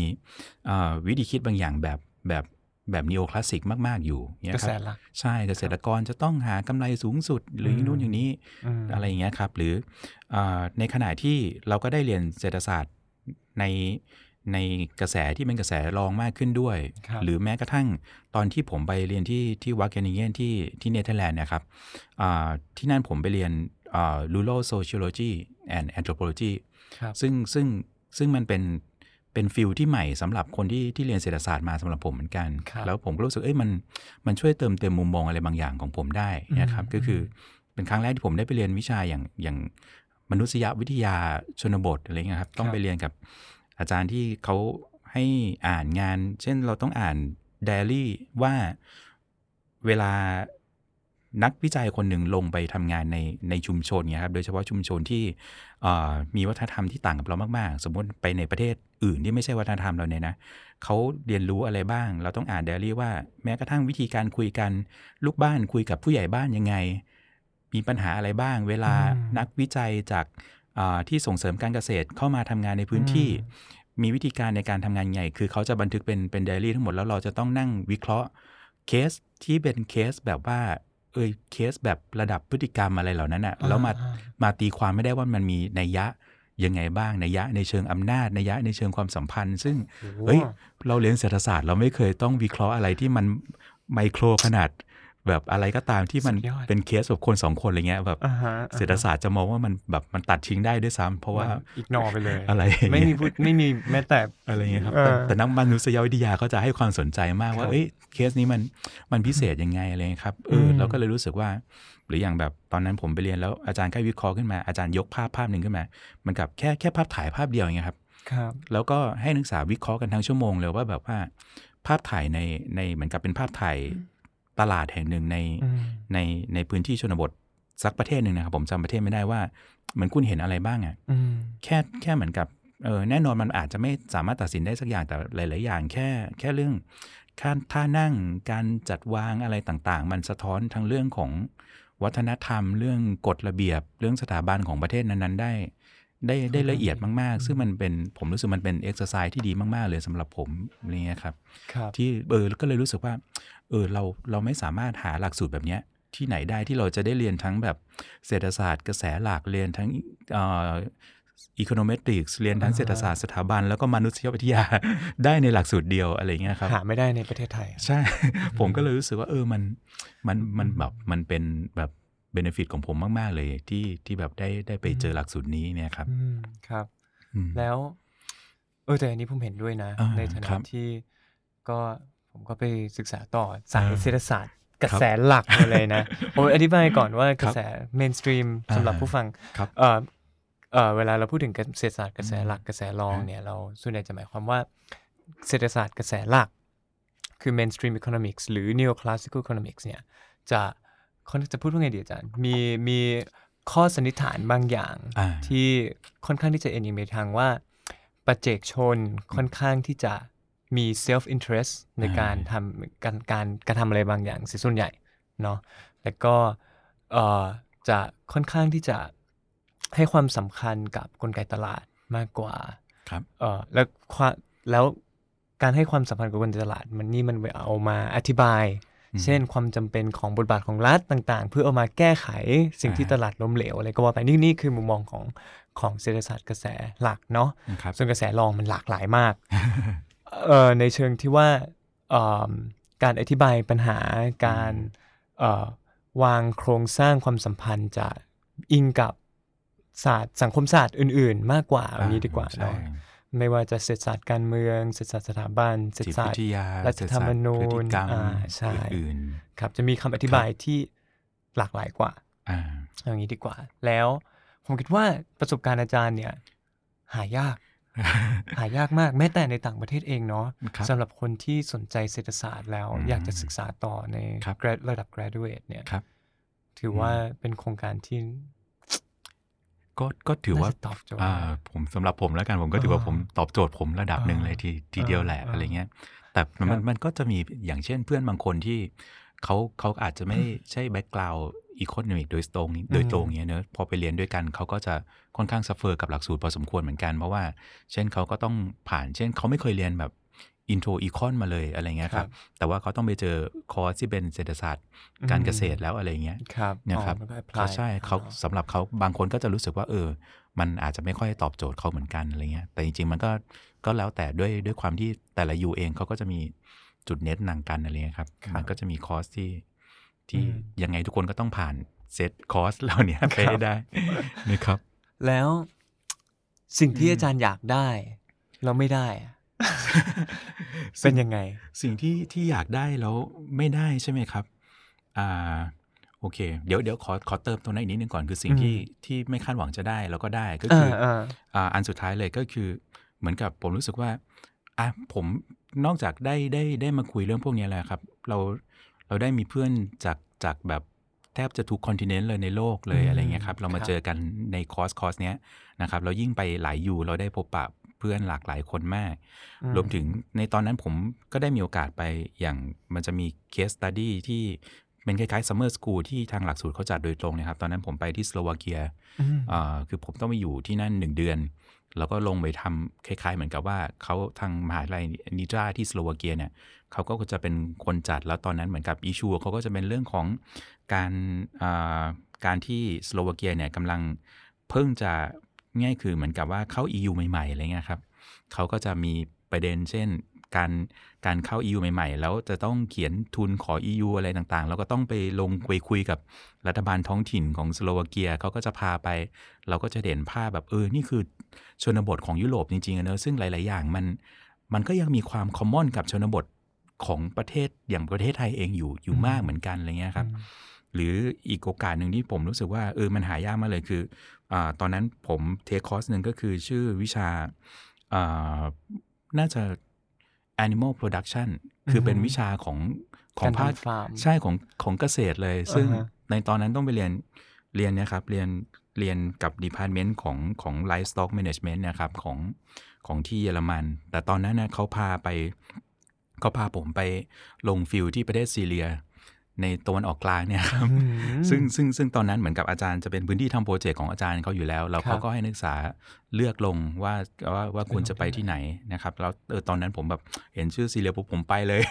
อ่าวิธีคิดบางอย่างแบบแบบ แบบนีโอคลาสสิกมาก ๆ อยู่เนี่ยกระคแสรับหลักใช่เกษตรกรจะต้องหากำไรสูงสุดหรืออมนู่นอย่างนี้อืมอะไรอย่างเงี้ยครับ หรืออาในขณะที่เราก็ได้เรียนเศรษฐศาสตร์ในในกระแสที่เป็นกระแสรองมากขึ้นด้วยครับหรือแม้กระทั่งตอนที่ผมไปเรียนที่ที่วาเกนิงเงินที่ที่เนเธอร์แลนด์เนะครับอ่าที่นั่นผมไปเรียนอ่า rural sociology and anthropology ครับซึ่งซึ่งซึ่งมันเป็น เป็น field ที่ใหม่สำหรับคนที่ที่เรียนเศรษฐศาสตร์มาสำหรับผมเหมือนกันครับแล้วผมก็รู้สึกเอ้ยมันมันช่วยเติมเต็มมุมมองอะไรบางอย่างของผมได้นะครับอืมก็คือเป็นครั้งแรกที่ผมได้ไปเรียนวิชาอย่างอย่างมนุษยวิทยาชนบทอะไรเงี้ยครับต้องไปเรียนกับอาจารย์ที่เขาให้อ่านงาน เช่นเราต้องอ่านไดอารี่ว่าเวลา นักวิจัยคนหนึ่งลงไปทำงานในในชุมชนเนี่ยครับโดยเฉพาะชุมชนที่เอ่อมีวัฒนธรรมที่ต่างกับเรามาก ๆ สมมติไปในประเทศอื่นที่ไม่ใช่วัฒนธรรมเราเนี่ยนะเขาเรียนรู้อะไรบ้าง เราต้องอ่านไดอารี่ว่าแม้กระทั่งวิธีการคุยกันลูกบ้านคุยกับผู้ใหญ่บ้านยังไง มีปัญหาอะไรบ้าง เวลาอืมนักวิจัยจากอ่าที่ส่งเสริมการเกษตรเข้ามาทำงานในพื้นที่ มีวิธีการในการทำงานยังไงคือเขาจะบันทึกเป็นเป็นไดอารี่ทั้งหมดแล้วเราจะต้องนั่งวิเคราะห์เคสที่เป็นเคสแบบว่า เอ้ยเคสแบบระดับพฤติกรรมอะไรเหล่านั้นอะแล้วมาอ่ามาตีความไม่ได้ว่ามันมีนัยยะยังไงบ้างนัยยะในเชิงอำนาจนัยยะในเชิงความสัมพันธ์ ซึ่งโอ้โหเฮ้ยเราเรียนเศรษฐศาสตร์เราไม่เคยต้องวิเคราะห์อะไรที่มันไมโครขนาด แบบอะไรก็ตามที่มันสุดยอดเป็นเคสแบบคนสองคนอะไรเงี้ยแบบอ่าฮะเศรษฐศาสตร์จะมองว่ามันแบบมันตัดทิ้งได้ด้วยซ้ำเพราะว่าอีกนอไปเลยอะไรอย่างไม่เงี้ยมีพูดไม่มีแม้แต่อะไรเงี้ยครับเออแต่แต่นักมนุษยวิทยาก็จะให้ความสนใจมากคว่ารับเอ้ยเคสนี้มันมันพิเศษยังไงอะไรเงี้ยครับเอออมเราก็เลยรู้สึกว่า หรืออย่างแบบตอนนั้นผมไปเรียนแล้วอาจารย์ใกล้วิเคราะห์ขึ้นมาอาจารย์ยกภาพภาพหนึ่งขึ้นมามันกับแค่แค่ภาพถ่ายภาพเดียวอย่างเงี้ยครับครับแล้วก็ให้นักศึกษาวิเคราะห์กันทั้งชั่วโมงเลยว่าแบบว่าภาพถ่ายในในเหมือนกับเป็นภาพถ่าย ตลาดแห่งหนึ่งในอืมในในพื้นที่ชนบทสักประเทศหนึ่งนะครับผมจำประเทศไม่ได้ว่าเหมือนคุณเห็นอะไรบ้างอะอืมแค่แค่เหมือนกับเออแน่นอนมันอาจจะไม่สามารถตัดสินได้สักอย่างแต่หลาย ๆ อย่าง แค่แค่เรื่องท่าท่านั่งการจัดวางอะไรต่าง ๆ มันสะท้อนทั้งเรื่องของวัฒนธรรม เรื่องกฎระเบียบ เรื่องสถาบันของประเทศนั้น ๆ ได้ ได้ได้ละเอียดมาก ๆ ซึ่งมันเป็นผมรู้สึกมันเป็นเอ็กซ์ไซส์ที่ดีมาก ๆ เลยสำหรับผมอะไรเงี้ยครับครับ ที่เออก็เลยรู้สึกว่า เออเราเราไม่สามารถหาหลักสูตรแบบเนี้ยที่ไหนได้ที่เราจะได้เรียนทั้งแบบเศรษฐศาสตร์กระแสหลักเรียนทั้งเอ่อ econometrics เรียนทั้งอ่าเศรษฐศาสตร์สถาบัน แล้วก็มานุษยวิทยาได้ในหลักสูตรเดียวอะไรเงี้ยครับ หาไม่ได้ในประเทศไทย ใช่ ผมก็เลยรู้สึกว่าเออมันมันมันแบบมันเป็นแบบ benefit ของผมมาก ๆ เลยที่ที่แบบได้ได้ไปเจอหลักสูตรนี้เนี่ยครับอืมครับอืมแล้ว เออแต่อันนี้ผมเห็นด้วยนะอ่าในฐานะครับที่ก็ ผมก็ไปศึกษาต่อสายอ่าเศรษฐศาสตร์กระแสหลักมาเลยนะ ผมอธิบายก่อนว่ากระแส mainstream อ่าสำหรับผู้ฟังครับเออเออเวลาเราพูดถึงเศรษฐศาสตร์กระแสหลักกระแสรองเนี่ยเราส่วนใหญ่จะหมายความว่าเศรษฐศาสตร์กระแสหลัก คือ mainstream economics หรือ neoclassical economics เนี่ยจะค่อนจะพูดว่าไงดีอาจารย์มีมีข้อสันนิษฐานบางอย่างอ่าที่ค่อนข้างที่จะเอ็นไปทางว่าประเจกชนค่อนข้างที่จะ มี self interest ในการทำการการการทำอะไรบางอย่างเสียส่วนใหญ่เนาะแล้วก็เอ่อจะค่อนข้างที่จะให้ความสำคัญกับกลไกตลาดมากกว่าครับเออแล้วความแล้วการให้ความสำคัญกับกลไกตลาด มันนี่มันไปเอามาอธิบายอืมเช่นความจำเป็นของบทบาทของรัฐต่างๆ เพื่อเอามาแก้ไขสิ่งที่อ่าตลาดล้มเหลวอะไรก็ว่าไปนี่นี่คือมุมมองของของเศรษฐศาสตร์กระแสหลักเนาะครับส่วนกระแสรองมันหลากหลายมากเอ่อ ในเชิงที่ว่าเอิ่มการอธิบายปัญหาการเอ่อวางโครงสร้างความสัมพันธ์จะอิงกับศาสตร์สังคมศาสตร์อื่น ๆ มากกว่าเอางี้ดีกว่าใช่เนาะไม่ว่าจะเศรษฐศาสตร์การเมืองเศรษฐศาสตร์สถาบันเศรษฐจิตศาสวิตร์ทยารัฐธรรมนูญพฤติกรรมอ่าใช่อื่นครับจะมีคำอธิบายที่หลากหลายกว่าๆอ่าเอางี้ดีกว่า แล้วผมคิดว่าประสบการณ์อาจารย์เนี่ย หายาก หายากมากแม้แต่ในต่างประเทศเองเนาะครับสำหรับคนที่สนใจเศรษฐศาสตร์แล้ว อืมอยากจะศึกษาต่อใน ครับ grad- ระดับ graduate เนี่ยครับ ถือว่าเป็นโครงการที่ก็ก็ถือว่าน่า จะตอบโจทย์ อ่าผมสำหรับผมแล้วกันผมก็ถือว่าอ่าผมตอบโจทย์ผมระดับหนึ่งอ่าเลยทีทีเดียวแหละอ่าอะไรเงี้ย แต่มันครับมันก็จะมีอย่างเช่นเพื่อนบางคนที่เขาเขาอาจจะไม่ใช่ background economic โดยตรงนี้โดยตรงเนี้ยเนอะพอไปเรียนด้วยกันเขาก็จะค่อนข้าง suffer กับหลักสูตรพอสมควรเหมือนกันเพราะว่า เช่นเขาก็ต้องผ่าน เช่นเขาไม่เคยเรียนแบบ intro econ มาเลยอะไรเงี้ยครับ แต่ว่าเขาต้องไปเจอคอร์สที่เป็นเศรษฐศาสตร์การเกษตรแล้วอะไรเงี้ยครับเนี่ยอ๋อครับมันก็ apply เขาใช่เขาอ๋อสำหรับเขาบางคนก็จะรู้สึกว่าเออ มันอาจจะไม่ค่อยตอบโจทย์เขาเหมือนกันอะไรเงี้ย แต่จริงๆมันก็ก็แล้วแต่ด้วยด้วยความที่แต่ละ U เองเขาก็จะมีจุดเน้นต่างกันอะไรเงี้ยครับครับมันก็จะมีคอร์สที่ ที่อืมยังไงทุกคนก็ต้องผ่านเซตคอร์สเหล่านี้ไปให้ได้นะครับ แล้วสิ่งที่อืมอาจารย์อยากได้ เราไม่ได้อะเป็นยังไง สิ่งที่ที่อยากได้แล้วไม่ได้ใช่ไหมครับ อ่า โอเค เดี๋ยวเดี๋ยวขอขอเติมตรงนั้นอีกนิดนึงก่อนคือสิ่งอืมที่ที่ไม่คาดหวังจะได้แล้วก็ได้ก็อ่าคืออ่าอ่าอันสุดท้ายเลยก็คือ เหมือนกับผมรู้สึกว่าอะผมนอกจากได้ได้ได้มาคุยเรื่องพวกนี้แล้วครับ เรา เราได้มีเพื่อนจากจากแบบแทบจะทุก continent เลยในโลกเลยอืมอะไรเงี้ยครับ เรามาครับเจอกันในคอร์สคอร์สเนี้ยนะครับเรายิ่งไปหลาย U เราได้พบปะเพื่อนหลากหลายคนมากอืมรวมถึงในตอนนั้นผมก็ได้มีโอกาสไปอย่างมันจะมี case study ที่เป็นคล้ายๆ summer school ที่ทางหลักสูตรเขาจัดโดยตรงเนะครับ ตอนนั้นผมไปที่สโลวาเกียอืมอ่าคือผมต้องไปอยู่ที่นั่นหนึ่งเดือน แล้วก็ลงไปทำคล้ายๆ เหมือนกับว่าเขาทางมหาวิทยาลัยนิตราที่สโลวาเกียเนี่ย เขาก็จะเป็นคนจัดแล้วตอนนั้นเหมือนกับอิชูเขาก็จะเป็นเรื่องของการการที่สโลวาเกียเนี่ยกำลังเพิ่งจะง่ายคือเหมือนกับว่าเข้า EU ใหม่ๆอะไรเงี้ยครับเขาก็จะมีประเด็นเช่นการการเข้า EU ใหม่ ๆ แล้วจะต้องเขียนทุนขอ EU อะไรต่างๆ แล้วก็ต้องไปลงคุยคุยกับรัฐบาลท้องถิ่นของสโลวาเกียเขาก็จะพาไป เราก็จะเห็นภาพแบบเออ นี่คือชนบทของยุโรปจริงๆนะซึ่งหลาย ๆ อย่างมันมันก็ยังมีความคอมมอนกับชนบท ของประเทศอย่างประเทศไทยเองอยู่อยู่มากเหมือนกันอะไรเงี้ยครับ หรืออีกโอกาสหนึ่งที่ผมรู้สึกว่าเออมันหายากมากเลยคืออาตอนนั้นผมเทคคอร์สหนึ่งก็คือชื่อวิชาอ่าน่าจะ animal production คือเป็นวิชาของของการภาคทำฟาร์มใช่ของของเกษตรเลย ซึ่งอ่าฮะในตอนนั้นต้องไปเรียนเรียนเนะครับเรียนเรียนกับ department ของของ livestock management นะครับของของที่เยอรมัน แต่ตอนนั้นนะเขาพาไป เขาพาผมไปลงฟิลที่ประเทศซีเรีย ในตะวันออกกลางเนี่ยครับอืมซึ่งซึ่งซึ่งตอนนั้นเหมือนกับอาจารย์จะเป็นพื้นที่ทำโปรเจกต์ของอาจารย์เขาอยู่แล้วแล้วครัเขาบก็ให้นักศึกษาเลือกลงว่าว่าว่าควรจะไปไปลงที่ที่ไหนนะครับแล้วเออตอนนั้นผมแบบเห็นชื่อซีเรียปุ๊บผมไปเลย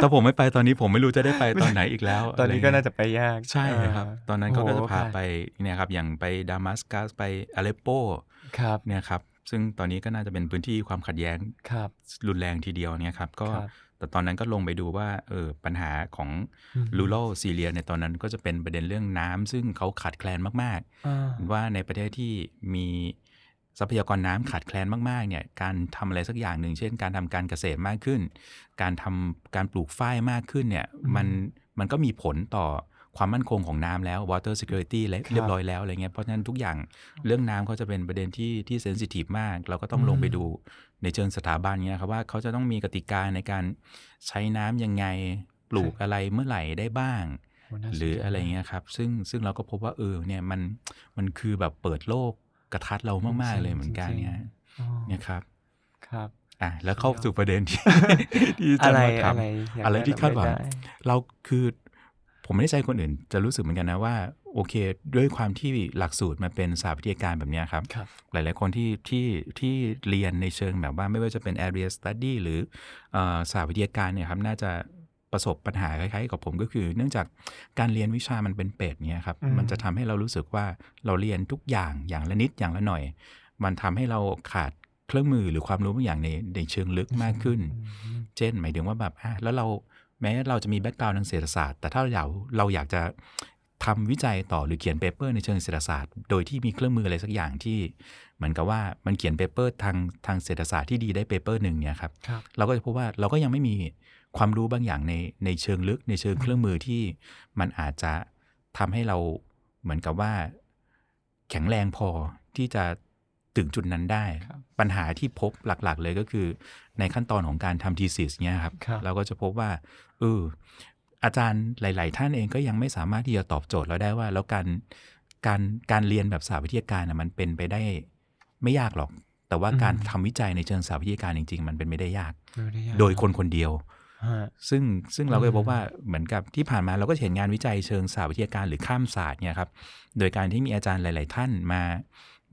ถ้าผมไม่ไปตอนนี้ผมไม่รู้จะได้ไปตอนไหนอีกแล้ว ตอนนี้ก็ไรเงี้ยน่าจะไปยากใช่ครับาตอนนั้นเขาก็จะโอ้พาค่ะไปเนี่ยครับอย่างไปดามัสกัสไปอเลปโปครับเนี่ยครับ ซึ่งตอนนี้ก็น่าจะเป็นพื้นที่ความขัดแย้งครับรุนแรงทีเดียวเนี่ยครับก็ครับแต่ตอนนั้นก็ลงไปดูว่าเออปัญหาของอืมรูโรซีเรียในตอนนั้นก็จะเป็นประเด็นเรื่องน้ำซึ่งเขาขาดแคลนมากอ่าๆว่าในประเทศที่มีทรัพยากรน้ำขาดแคลนมากๆเนี่ยการทำอะไรสักอย่างหนึ่ง เช่น การทำการเกษตรมากขึ้น การทำการปลูกฝ้ายมากขึ้นเนี่ยมันมันก็มีผลต่อ ความมั่นคงของน้ำแล้ว water security และเรียบร้อยแล้วอะไรเงี้ยเพราะฉะนั้นทุกอย่างเรื่องน้ำเขาจะเป็นประเด็นที่ที่เซนซิทีฟมาก เราก็ต้องลงไปดูในเชิงสถาบันเนี่ยครับว่าเขาจะต้องมีกติกาในการใช้น้ำยังไงปลูกอะไรเมื่อไหร่ได้บ้างโน่าสนใจหรืออะไรเงี้ยครับ ซึ่งซึ่งเราก็พบว่าเออเนี่ยมันมันคือแบบเปิดโลกกระทัดเรามาก ๆ เลยเหมือนกันจริงๆเนี่ยอ๋อเนี่ยครับครับอะแล้วเข้าสู่ประเด็นที่ที่จะอะไรมาถามอะไรอยากอะไรที่คาดหวังได้เราคือ ผมไม่ได้ใจคนอื่น จะรู้สึกเหมือนกันนะว่าโอเค ด้วยความที่หลักสูตรมันเป็นสาวิทยาการแบบเนี้ยครับครับหลาย ๆ คนที่ที่ที่เรียนในเชิงแบบว่าไม่ว่าจะเป็น area study หรือเอ่อสาวิทยาการเนี่ยครับน่าจะประสบปัญหาคล้ายๆกับผมก็คือ เนื่องจากการเรียนวิชามันเป็นเป็ดเนี่ยครับอืมมันจะทำให้เรารู้สึกว่าเราเรียนทุกอย่างอย่างละนิดอย่างละหน่อย มันทำให้เราขาดเครื่องมือหรือความรู้บางอย่างในในเชิงลึกมากขึ้นอืมเช่น หมายถึงว่าแบบอะแล้วเรา แม้เราจะมี background ทางเศรษฐศาสตร์ แต่ถ้าเราอยากเราอยากจะทำวิจัยต่อหรือเขียน paper ในเชิงเศรษฐศาสตร์ โดยที่มีเครื่องมืออะไรสักอย่างที่ เหมือนกับว่ามันเขียน paper ทางทางเศรษฐศาสตร์ที่ดีได้ paper หนึ่งเนี่ยครับครับเราก็จะพบว่าเราก็ยังไม่มีความรู้บางอย่างในในเชิงลึกในเชิงเครื่องมือที่มันอาจจะทำให้เราเหมือนกับว่า แข็งแรงพอที่จะ ถึงจุดนั้นได้ครับปัญหาที่พบหลักๆ เลยก็คือ ในขั้นตอนของการทำทีสิสเนี่ยครับครับเราก็จะพบว่าเอออาจารย์หลาย ๆ ท่านเองก็ยังไม่สามารถที่จะตอบโจทย์เราได้ว่า แล้วการการการเรียนแบบสถาวิทยาการนะมันเป็นไปได้ไม่ยากหรอก แต่ว่าการทำวิจัยในเชิงสถาวิทยาการจริง ๆ มันเป็นไม่ได้ยากไม่ได้ยากโดยคนคนเดียวฮะซึ่งซึ่งเราก็อืมพบว่าเหมือนกับที่ผ่านมาเราก็เห็นงานวิจัยเชิงสถาวิทยาการหรือข้ามศาสตร์เนี่ยครับ โดยการที่มีอาจารย์หลาย ๆ ท่านมา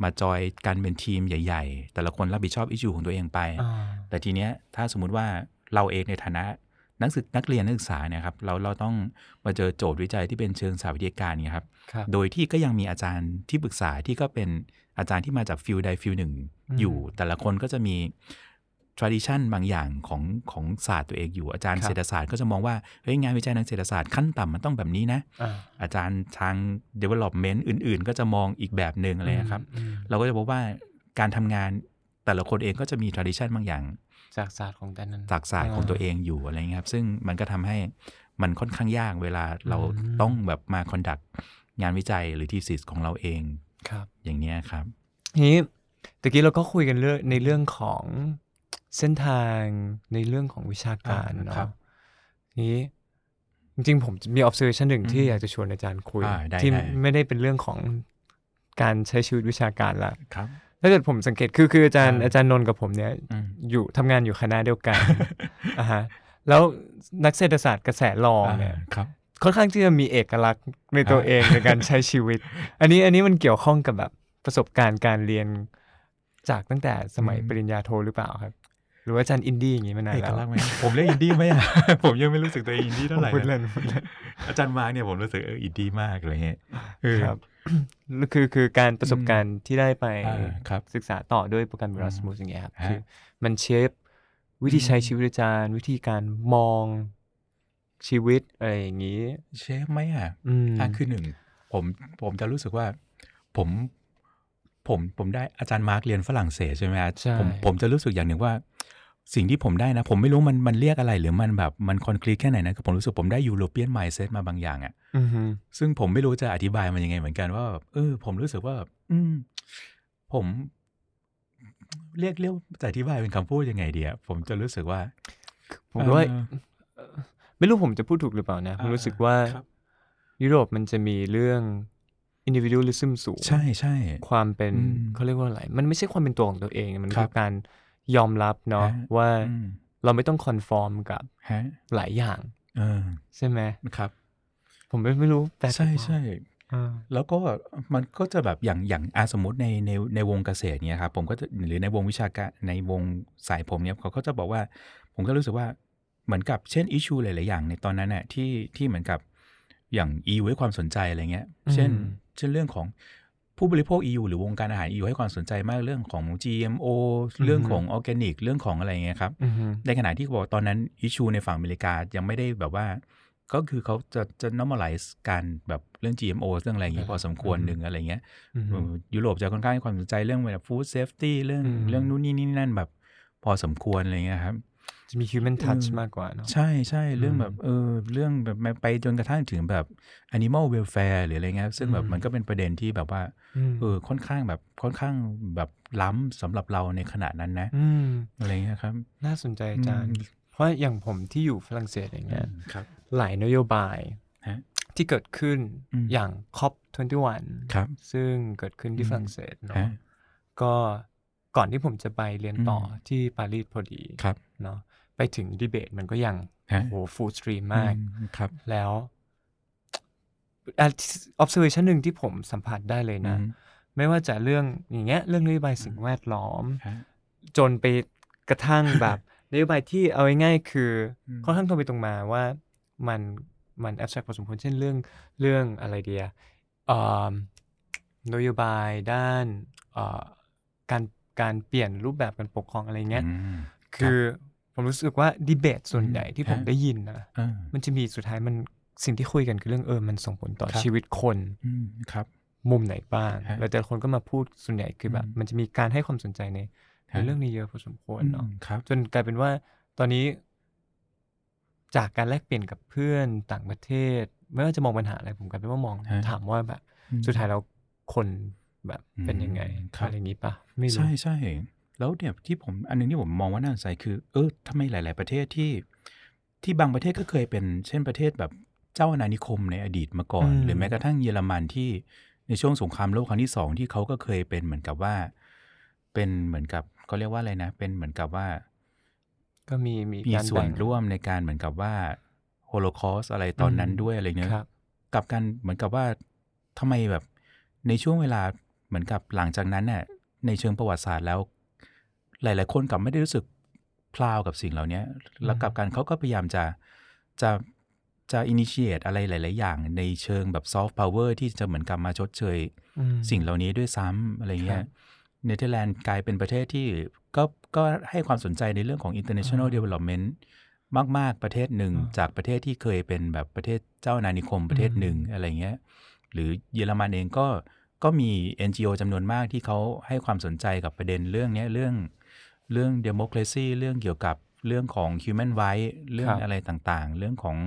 มาจอยกันเป็นทีมใหญ่ ๆ แต่ละคนรับผิดชอบอิชูของตัวเองไปอ่าแต่ทีเนี้ยถ้าสมมุติว่าเราเองในฐานะนักศึกนักเรียนนักศึกษาเนี่ยครับเราเราต้องมาเจอโจทย์วิจัยที่เป็นเชิงสถาวิทยาการเนี่ยครับครับโดยที่ก็ยังมีอาจารย์ที่ปรึกษาที่ก็เป็นอาจารย์ที่มาจาก field ใด field หนึ่งอืมอยู่ แต่ละคนก็จะมี tradition บางอย่างของของศาสตร์ตัวเองอยู่อาจารย์ครับเศรษฐศาสตร์ก็จะมองว่าเฮ้ยงานวิจัยทางเศรษฐศาสตร์ขั้นต่ำมันต้องแบบนี้นะอ่าอาจารย์ทาง development อื่น ๆ ก็จะมองอีกแบบหนึ่งอะไรนะครับอืมเราก็จะพบว่าการทำงานแต่ละคนเองก็จะมี tradition บางอย่างจากศาสตร์ของแต่นั้นจากศาสตร์ของตัวเองอยู่อะไรเงี้ยครับ ซึ่งมันก็ทำให้มันค่อนข้างยากเวลาเราอืมต้องแบบมา conductงานวิจัยหรือทีสิสของเราเองครับ อย่างเนี้ยครับทีนี้ตะกี้เราก็คุยกันเรื่องในเรื่องของ เส้นทางในเรื่องของวิชาการอ่าเนาะครับทีนี้จริงๆ ผมมี observation หนึ่งที่อืมอยากจะชวนอาจารย์คุยอ่าได้ที่ได้ไม่ได้เป็นเรื่องของการใช้ชีวิตวิชาการละครับถ้าเกิดผมสังเกตคือคืออาจารย์อ่าอาจารย์นนท์กับผมเนี่ยอืมอยู่ทำงานอยู่คณะเดียวกันอ่าฮะแล้วนักเศรษฐศาสตร์กระแสรองเนี่ยอ่าครับค่อนข้างที่จะมีเอกลักษณ์ในตัวเองในการใช้ชีวิต อันนี้อันนี้มันเกี่ยวข้องกับแบบประสบการณ์การเรียนจากตั้งแต่สมัยอืมปริญญาโทหรือเปล่าครับ หรือว่าอาจารย์อินดี้อย่างนี้มานานแล้วเอกลักษณ์ไหมผมเรียกอินดี้ไหมอะ ผมยังไม่รู้สึกตัวเองอินดี้เท่าไหร่พูดเล่นนะพูดเล่นอาจารย์มาร์กเนี่ยผมรู้สึกเอออินดี้มากอะไรเงี้ยเออ ครับ คือคือการประสบการณ์ที่ได้ไปอ่าครับศึกษาต่อด้วยโปรแกรมอืม Erasmus อย่างเงี้ยครับฮะ คือมันเชฟวิธีใช้ชีวิตอาจารย์ วิธีการมองชีวิตอะไรอย่างนี้ เชฟไหมอะ อืม อะคือหนึ่งผมผมจะรู้สึกว่า ผมผมผมได้อาจารย์มาร์กเรียนฝรั่งเศสใช่ไหมฮะใช่ ผมผมจะรู้สึกอย่างหนึ่งว่า สิ่งที่ผมได้นะ ผมไม่รู้มันมันเรียกอะไร หรือมันแบบมันคอนคลีแค่ไหนนะคือผมรู้สึกผมได้ยูโรเปียนไมซ์เซตมาบางอย่างอะอือฮึซึ่งผมไม่รู้จะอธิบายมันยังไงเหมือนกันว่าแบบเออผมรู้สึกว่าแบบอืม ผม เรียกเรียกจะอธิบายเป็นคำพูดยังไงดีอะผมจะรู้สึกว่า ผมว่าเออไม่รู้ผมจะพูดถูกหรือเปล่านะ ผมรู้สึกว่าครับยุโรปมันจะมีเรื่อง individualism สูง ใช่ใช่ ความเป็นอืมเขาเรียกว่าอะไร มันไม่ใช่ความเป็นตัวของตัวเอง มันครัคืบอการ ยอมรับเนาะฮะว่าอืมเราไม่ต้องคอนฟอร์มกับฮะหลายอย่างเออใช่ไหมครับ ผมไม่ไม่รู้แต่ใช่ใช่อ่าแล้วก็มันก็จะแบบอย่างอย่างอาสมมติในในในวงเกษตรเนี่ยครับผมก็จะหรือในวงวิชาการในวงสายผมเนี่ยเขาก็จะบอกว่า ผมก็รู้สึกว่าเหมือนกับเช่นอิชูหลาย ๆ อย่างในตอนนั้นน่ะที่ที่เหมือนกับอย่าง EU ให้ความสนใจอะไรเงี้ย เช่น เช่นเรื่องของ ผู้บริโภค EU หรือวงการอาหาร EU ให้ความสนใจมากเรื่องของ GMO เรื่องของออร์แกนิก เรื่องของอะไรเงี้ยครับอือฮึในขณะที่เขาบอกตอนนั้นอิชูในฝั่งอเมริกายังไม่ได้แบบว่า ก็คือเขาจะจะ normalize การแบบเรื่อง GMO เรื่องอะไรอย่างนี้พอสมควรหนึ่งอะไรเงี้ยอือฮึเออยุโรปจะค่อนข้างให้ความสนใจเรื่องแบบ food safety เรื่องอืมเรื่องนู่นนี่นี่นั่นแบบพอสมควรอะไรเงี้ยครับ จะมี human touch เออมากกว่าเนาะใช่ใช่เรื่องอืมแบบเออเรื่องแบบไปจนกระทั่งถึงแบบ animal welfare หรืออะไรเงี้ยซึ่งแบบอืมมันก็เป็นประเด็นที่แบบว่ามเออค่อนข้างแบบค่อนข้างแบบล้ำสำหรับเราในขณะนั้นนะอืมอะไรเงี้ยครับ น่าสนใจอาจารย์อืมเพราะอย่างผมที่อยู่ฝรั่งเศสอย่างเงี้ยครับหลายนโยบายฮะที่เกิดขึ้นอืมอย่าง COP21 ครับ ซึ่งเกิดขึ้นที่อืมฝรั่งเศสเนาะฮะก็ก่อนที่ผมจะไปเรียนต่ออมที่ปารีสพอดีครับเนาะ ไปถึงดีเบตมันก็ยังฮะโหฟูลสตรีมมากอืครับ แล้วอะ observation หนึ่งที่ผมสัมผัสได้เลยนะอืมไม่ว่าจะเรื่องอย่างเงี้ยเรื่องนโยบายสิ่งแวดล้อมฮะจนไปกระทั่งแบบนโยบายที่เอาง่ายๆคืออมค่อนข้างตรงไปตรงมาว่ามันมันแอบแทรกพอสมควรเช่นเรื่องเรื่องอะไรเดียเอ่อนโยบายด้านเอ่อการการเปลี่ยนรูปแบบการปกครองอะไรเงี้ยอืมคือ ผมรู้สึกว่าดีเบตส่วนใหญ่ที่ผมฮะได้ยินนะเออมันจะมีสุดท้ายมันสิ่งที่คุยกันคือเรื่องเออมันส่งผลต่อครับชีวิตคนอืมครับ มุมไหนบ้างฮะแล้วแต่ละคนก็มาพูดส่วนใหญ่คือแบบอืมมันจะมีการให้ความสนใจในในฮะเรื่องนี้เยอะพอสมควรเนาะอืมครับจนกลายเป็นว่าตอนนี้ จากการแลกเปลี่ยนกับเพื่อนต่างประเทศ ไม่ว่าจะมองปัญหาอะไรผมกลายเป็นว่ามองฮะถามว่าแบบอืมสุดท้ายแล้วคนแบบเป็นยังไงอืมครับอะไรอย่างนี้ปะไม่รู้ใช่ใช่ แล้วเนี่ยที่ผมอันหนึงที่ผมมองว่าน่าสนใจคือ เออทำไมหลาย ๆ ประเทศที่ ที่บางประเทศก็เคยเป็น เช่นประเทศแบบเจ้าอาณานิคมในอดีตมาก่อน อืม หรือแม้กระทั่งเยอรมันที่ในช่วงสงครามโลกครั้งที่สองที่เขาก็เคยเป็นเหมือนกับว่า เป็นเหมือนกับเขาเรียกว่าอะไรนะ เป็นเหมือนกับว่า ก็มีมีมีการส่วนแบ่งร่วมในการเหมือนกับว่าโฮโลคอสอะไรตอนนั้นอืม ด้วยอะไรเงี้ยครับกับการเหมือนกับว่าทำไมแบบในช่วงเวลาเหมือนกับหลังจากนั้นเนี่ยในเชิงประวัติศาสตร์แล้ว หลาย ๆ คนกลับไม่ได้รู้สึกproud กับสิ่งเหล่านี้แล้วกลับกันเขาก็พยายามจะจะจะ initiate อะไรหลาย ๆ อย่างในเชิงแบบ soft power ที่จะเหมือนกับมาชดเชยอืมสิ่งเหล่านี้ด้วยซ้ำอะไรเงี้ยครับเนเธอร์แลนด์กลายเป็นประเทศที่ก็ก็ให้ความสนใจในเรื่องของ international อ่า development มาก ๆ ประเทศหนึ่งอ่าจากประเทศที่เคยเป็นแบบประเทศเจ้าอาณานิคมประเทศหนึ่งอืมอะไรเงี้ยหรือเยอรมันเองก็ก็มี NGO จำนวนมากที่เขาให้ความสนใจกับประเด็นเรื่องเนี้ยเรื่อง เรื่อง democracy เรื่องเกี่ยวกับเรื่องของ human rights เรื่องอะไรต่างๆ เรื่องของ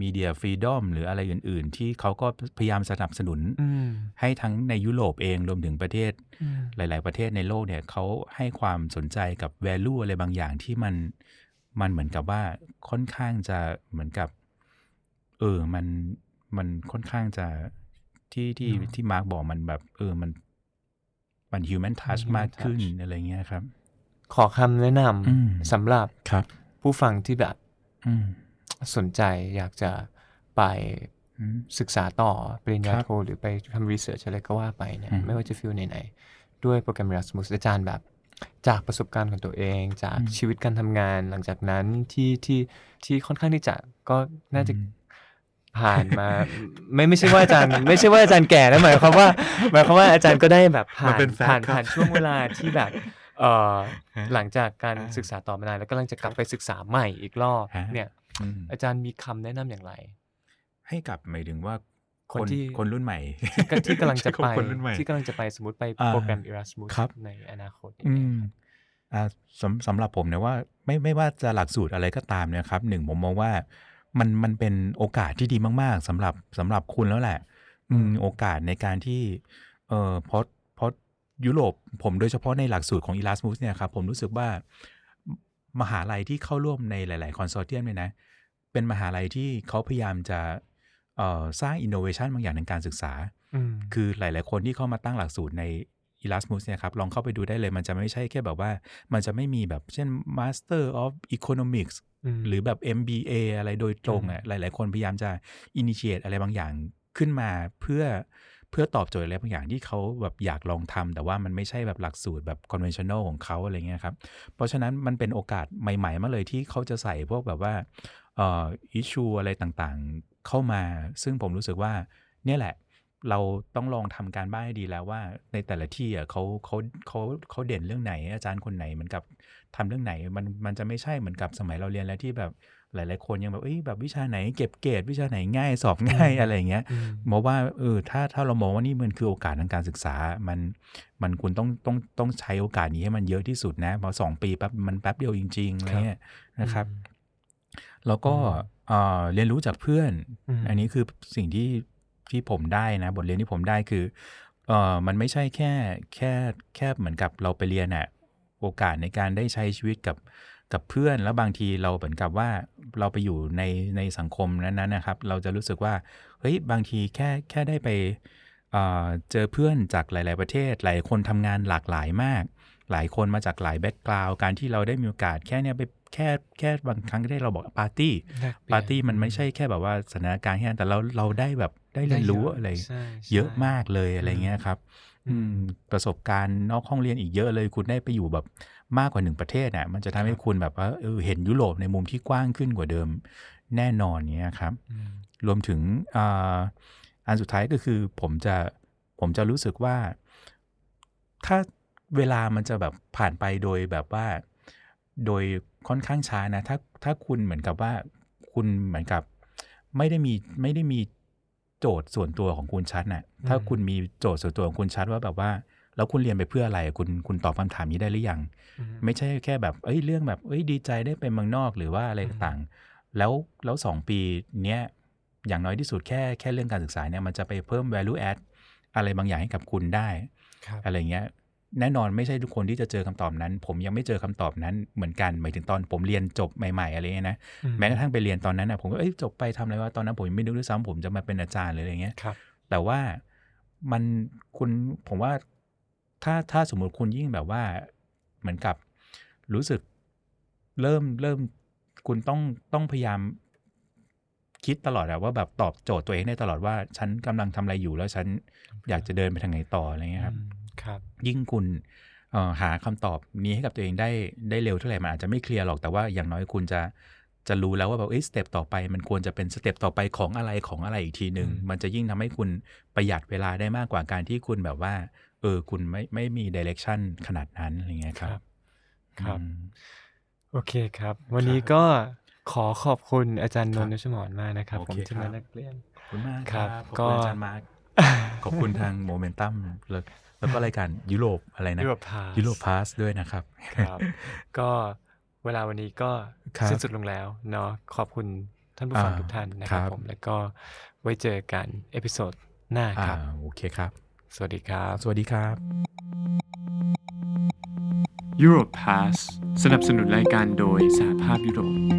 มีเดียฟรีดอมหรืออะไรอื่น ๆ ที่เขาก็พยายามสนับสนุนอืมให้ทั้งในยุโรปเองรวมถึงประเทศอืมหลาย ๆ ประเทศในโลกเนี่ยเขาให้ความสนใจกับ value อะไรบางอย่างที่มันมันเหมือนกับว่าค่อนข้างจะเหมือนกับ เออมันมันค่อนข้างจะที่ที่เนอะที่มาร์กบอกมันแบบ เออมัน มัน human touch human มากขึ้น touch อะไรเงี้ยครับ ขอคำแนะนอืมำสำหรับครับ ผู้ฟังที่แบบอืมสนใจอยากจะไปอืมศึกษาต่อปริญญาครับโทหรือไปทำ research อะไรก็ว่าไปเนี่ยอืมไม่ว่าจะ field ไหนๆด้วยโปรแกรม Erasmus อาจารย์แบบ จากประสบการณ์ของตัวเอง จากชีวิตการทำงานหลังจากนั้นที่ที่ที่ค่อนข้างที่จะก็น่าจะอืม ผ่านมา ไม่ไม่ใช่ว่าอาจารย์ ไม่ใช่ว่าอาจารย์แก่นะหมายความว่าหมายความว่าอาจารย์ก็ได้แบบผ่านมันเป็น fact ผ่านครับผ่านช่วงเวลาที่แบบเอ่อฮะหลังจากการอ่าศึกษาต่อมานานแล้วกำลังจะกลับไปศึกษาใหม่อีกรอบฮะเนี่ยอืมอาจารย์มีคำแนะนำอย่างไร ให้กับหมายถึงว่าคนที่คนรุ่นใหม่ก็ที่กำลังจะใช้ไปคำคนรุ่นใหม่ที่กำลังจะไปสมมติไปอ่าโปรแกรม Erasmus ครับในอนาคตอือย่างเงี้ยมอ่าสำสำหรับผมเนี่ยว่าไม่ไม่ว่าจะหลักสูตรอะไรก็ตามเนี่ยครับหนึ่งผมมองว่า มันมันเป็นโอกาสที่ดีมาก ๆสำหรับสำหรับคุณแล้วแหละ อืมโอกาสในการที่ เออเพราะเพราะยุโรปผมโดยเฉพาะในหลักสูตรของ Erasmus เนี่ยครับ ผมรู้สึกว่ามหาลัยที่เข้าร่วมในหลาย ๆ คอนโซเทียมเนี่ยนะ เป็นมหาลัยที่เขาพยายามจะเอ่อสร้างอินโนเวชันบางอย่างในการศึกษาอืมคือหลาย ๆ คนที่เข้ามาตั้งหลักสูตรใน Erasmus เนี่ยครับลองเข้าไปดูได้เลย มันจะไม่ใช่แค่แบบว่า มันจะไม่มีแบบเช่น Master of Economics มหรือแบบ MBA อะไรโดยตรงอะหลาย ๆ คนพยายามจะ initiate อะไรบางอย่างขึ้นมาเพื่อเพื่อตอบโจทย์อะไรบางอย่างที่เขาแบบอยากลองทำแต่ว่ามันไม่ใช่แบบหลักสูตรแบบ conventional ของเขาอะไรเงี้ยครับ เพราะฉะนั้นมันเป็นโอกาสใหม่ ๆ มาเลยที่เขาจะใส่พวกแบบว่าเอ่อ issue อะไรต่างๆ เข้ามา ซึ่งผมรู้สึกว่าเนี่ยแหละ เราต้องลองทำการบ้านให้ดีแล้วว่า ในแต่ละที่อะเขาเขาเขาเขาเด่นเรื่องไหน อาจารย์คนไหนเหมือนกับทำเรื่องไหน มันมันจะไม่ใช่เหมือนกับสมัยเราเรียนแล้วที่แบบหลาย ๆ คนยังแบบเอ้ยแบบวิชาไหนเก็บเกรดวิชาไหนง่ายสอบง่ายอะไรอย่างเงี้ยอืมมองว่าเออถ้าถ้าเรามองว่านี่มันคือโอกาสทางการศึกษา มันมันคุณต้องต้องต้องใช้โอกาสนี้ให้มันเยอะที่สุดนะเพราะสองปีแป๊บมันแป๊บเดียวจริงๆอะไรเงี้ยนะครับ แล้วก็เอ่อเรียนรู้จากเพื่อนอืมอันนี้คือสิ่งที่ ที่ผมได้นะ บทเรียนที่ผมได้คือเออมันไม่ใช่แค่แค่แค่เหมือนกับเราไปเรียนอะโอกาสในการได้ใช้ชีวิตกับกับเพื่อนแล้วบางทีเราเหมือนกับว่าเราไปอยู่ในในสังคมนั้นๆนะครับ เราจะรู้สึกว่าเฮ้ยบางทีแค่แค่ได้ไปเออเจอเพื่อนจากหลาย ๆ ประเทศ หลายคนทำงานหลากหลายมาก หลายคนมาจากหลายแบ็กกราวการที่เราได้มีโอกาสแค่เนี้ยไป แค่แค่บางครั้งก็ได้เราบอกปาร์ตี้แลกเปลี่ยนปาร์ตี้มันไม่ใช่แค่แบบว่าสถานการณ์แค่นั้นแต่เราเราได้แบบได้เรียนรู้อะไรใช่ใช่เยอะมากเลยอะไรเงี้ยครับอือืมมประสบการณ์นอกห้องเรียนอีกเยอะเลย คุณได้ไปอยู่แบบมากกว่าหนึ่งประเทศอะมันจะทำให้คุณแบบว่าเออเห็นยุโรปในมุมที่กว้างขึ้นกว่าเดิมแน่นอนเนี้ยครับอืมรวมถึงอ่าอันสุดท้ายก็คือผมจะผมจะรู้สึกว่า ถ้าเวลามันจะแบบผ่านไปโดยแบบว่า โดย ค่อนข้างช้านะ ถ้าถ้าคุณเหมือนกับว่าคุณเหมือนกับ ไม่ได้มีไม่ได้มีโจทย์ส่วนตัวของคุณชัดน่ะถ้าคุณมีโจทย์ส่วนตัวของคุณชัดว่าแบบว่า แล้วคุณเรียนไปเพื่ออะไร คุณคุณตอบคำถามนี้ได้หรือยังอืมไม่ใช่แค่แบบเอ้ยเรื่องแบบเอ้ยดีใจได้ไปเมืองนอกหรือว่าอะไรต่างๆแล้วแล้วสองปีเนี้ยอย่างน้อยที่สุดแค่แค่เรื่องการศึกษาเนี่ยมันจะไปเพิ่ม value add อะไรบางอย่างให้กับคุณได้ครับอะไรเงี้ย แน่นอนไม่ใช่ทุกคนที่จะเจอคำตอบนั้น ผมยังไม่เจอคำตอบนั้นเหมือนกันหมายถึงตอนผมเรียนจบใหม่ๆอะไรเงี้ยนะอืแม้กระทั่งไปเรียนตอนนั้นนะผมก็เอ้ยจบไปทำอะไรวะตอนนั้นผมยังไม่นึกด้วยซ้ำผมจะมาเป็นอาจารย์หรืออะไรเงี้ยครับแต่ว่ามันคุณผมว่าถ้าถ้าสมมติคุณยิ่งแบบว่าเหมือนกับรู้สึกเริ่มเริ่มคุณต้องต้องพยายามคิดตลอดอะว่าแบบตอบโจทย์ตัวเองได้ตลอดว่า ฉันกำลังทำอะไรอยู่แล้วฉันอยากจะเดินไปทางไหนต่ออะไรเงี้ยครับอืม ครับยิ่งคุณเอ่อหาคำตอบนี้ให้กับตัวเองได้ได้เร็วเท่าไหร่มันอาจจะไม่เคลียร์หรอกแต่ว่าอย่างน้อยคุณจะจะรู้แล้วว่าแบบเอ้ย step ต่อไป มันควรจะเป็น step ต่อไปของอะไรของอะไรอีกทีหนึ่งอืมมันจะยิ่งทำให้คุณประหยัดเวลาได้มากกว่าการที่คุณแบบว่า เออ คุณไม่ไม่มี direction ขนาดนั้นอะไรเงี้ยครับ ครับอืมโอเคครับ วันนี้ก็ขอขอบคุณอาจารย์นครับนท์นุชหมอนมากนะครับโอผมเคที่ครัมาบนักเรียนขอบคุณมากครับขอบก็คุณอาจารย์มาร์คขอบคุณทางโมเมนตัมแล้ว แล้วก็รายการยุโรปอะไรนะยุโรปพายุโรปพาสด้วยนะครับครับ ก็เวลาวันนี้ก็ครับสิ้นสุดลงแล้วเนาะขอบคุณท่านผู้ฟังอ่าทุกท่านนะครับครับผมแล้วก็ไว้เจอกันเอพิโซดหน้าอ่าครับโอเคครับ สวัสดีครับ สวัสดีครับ Europe Pass สนับสนุนรายการโดยสหภาพยุโรป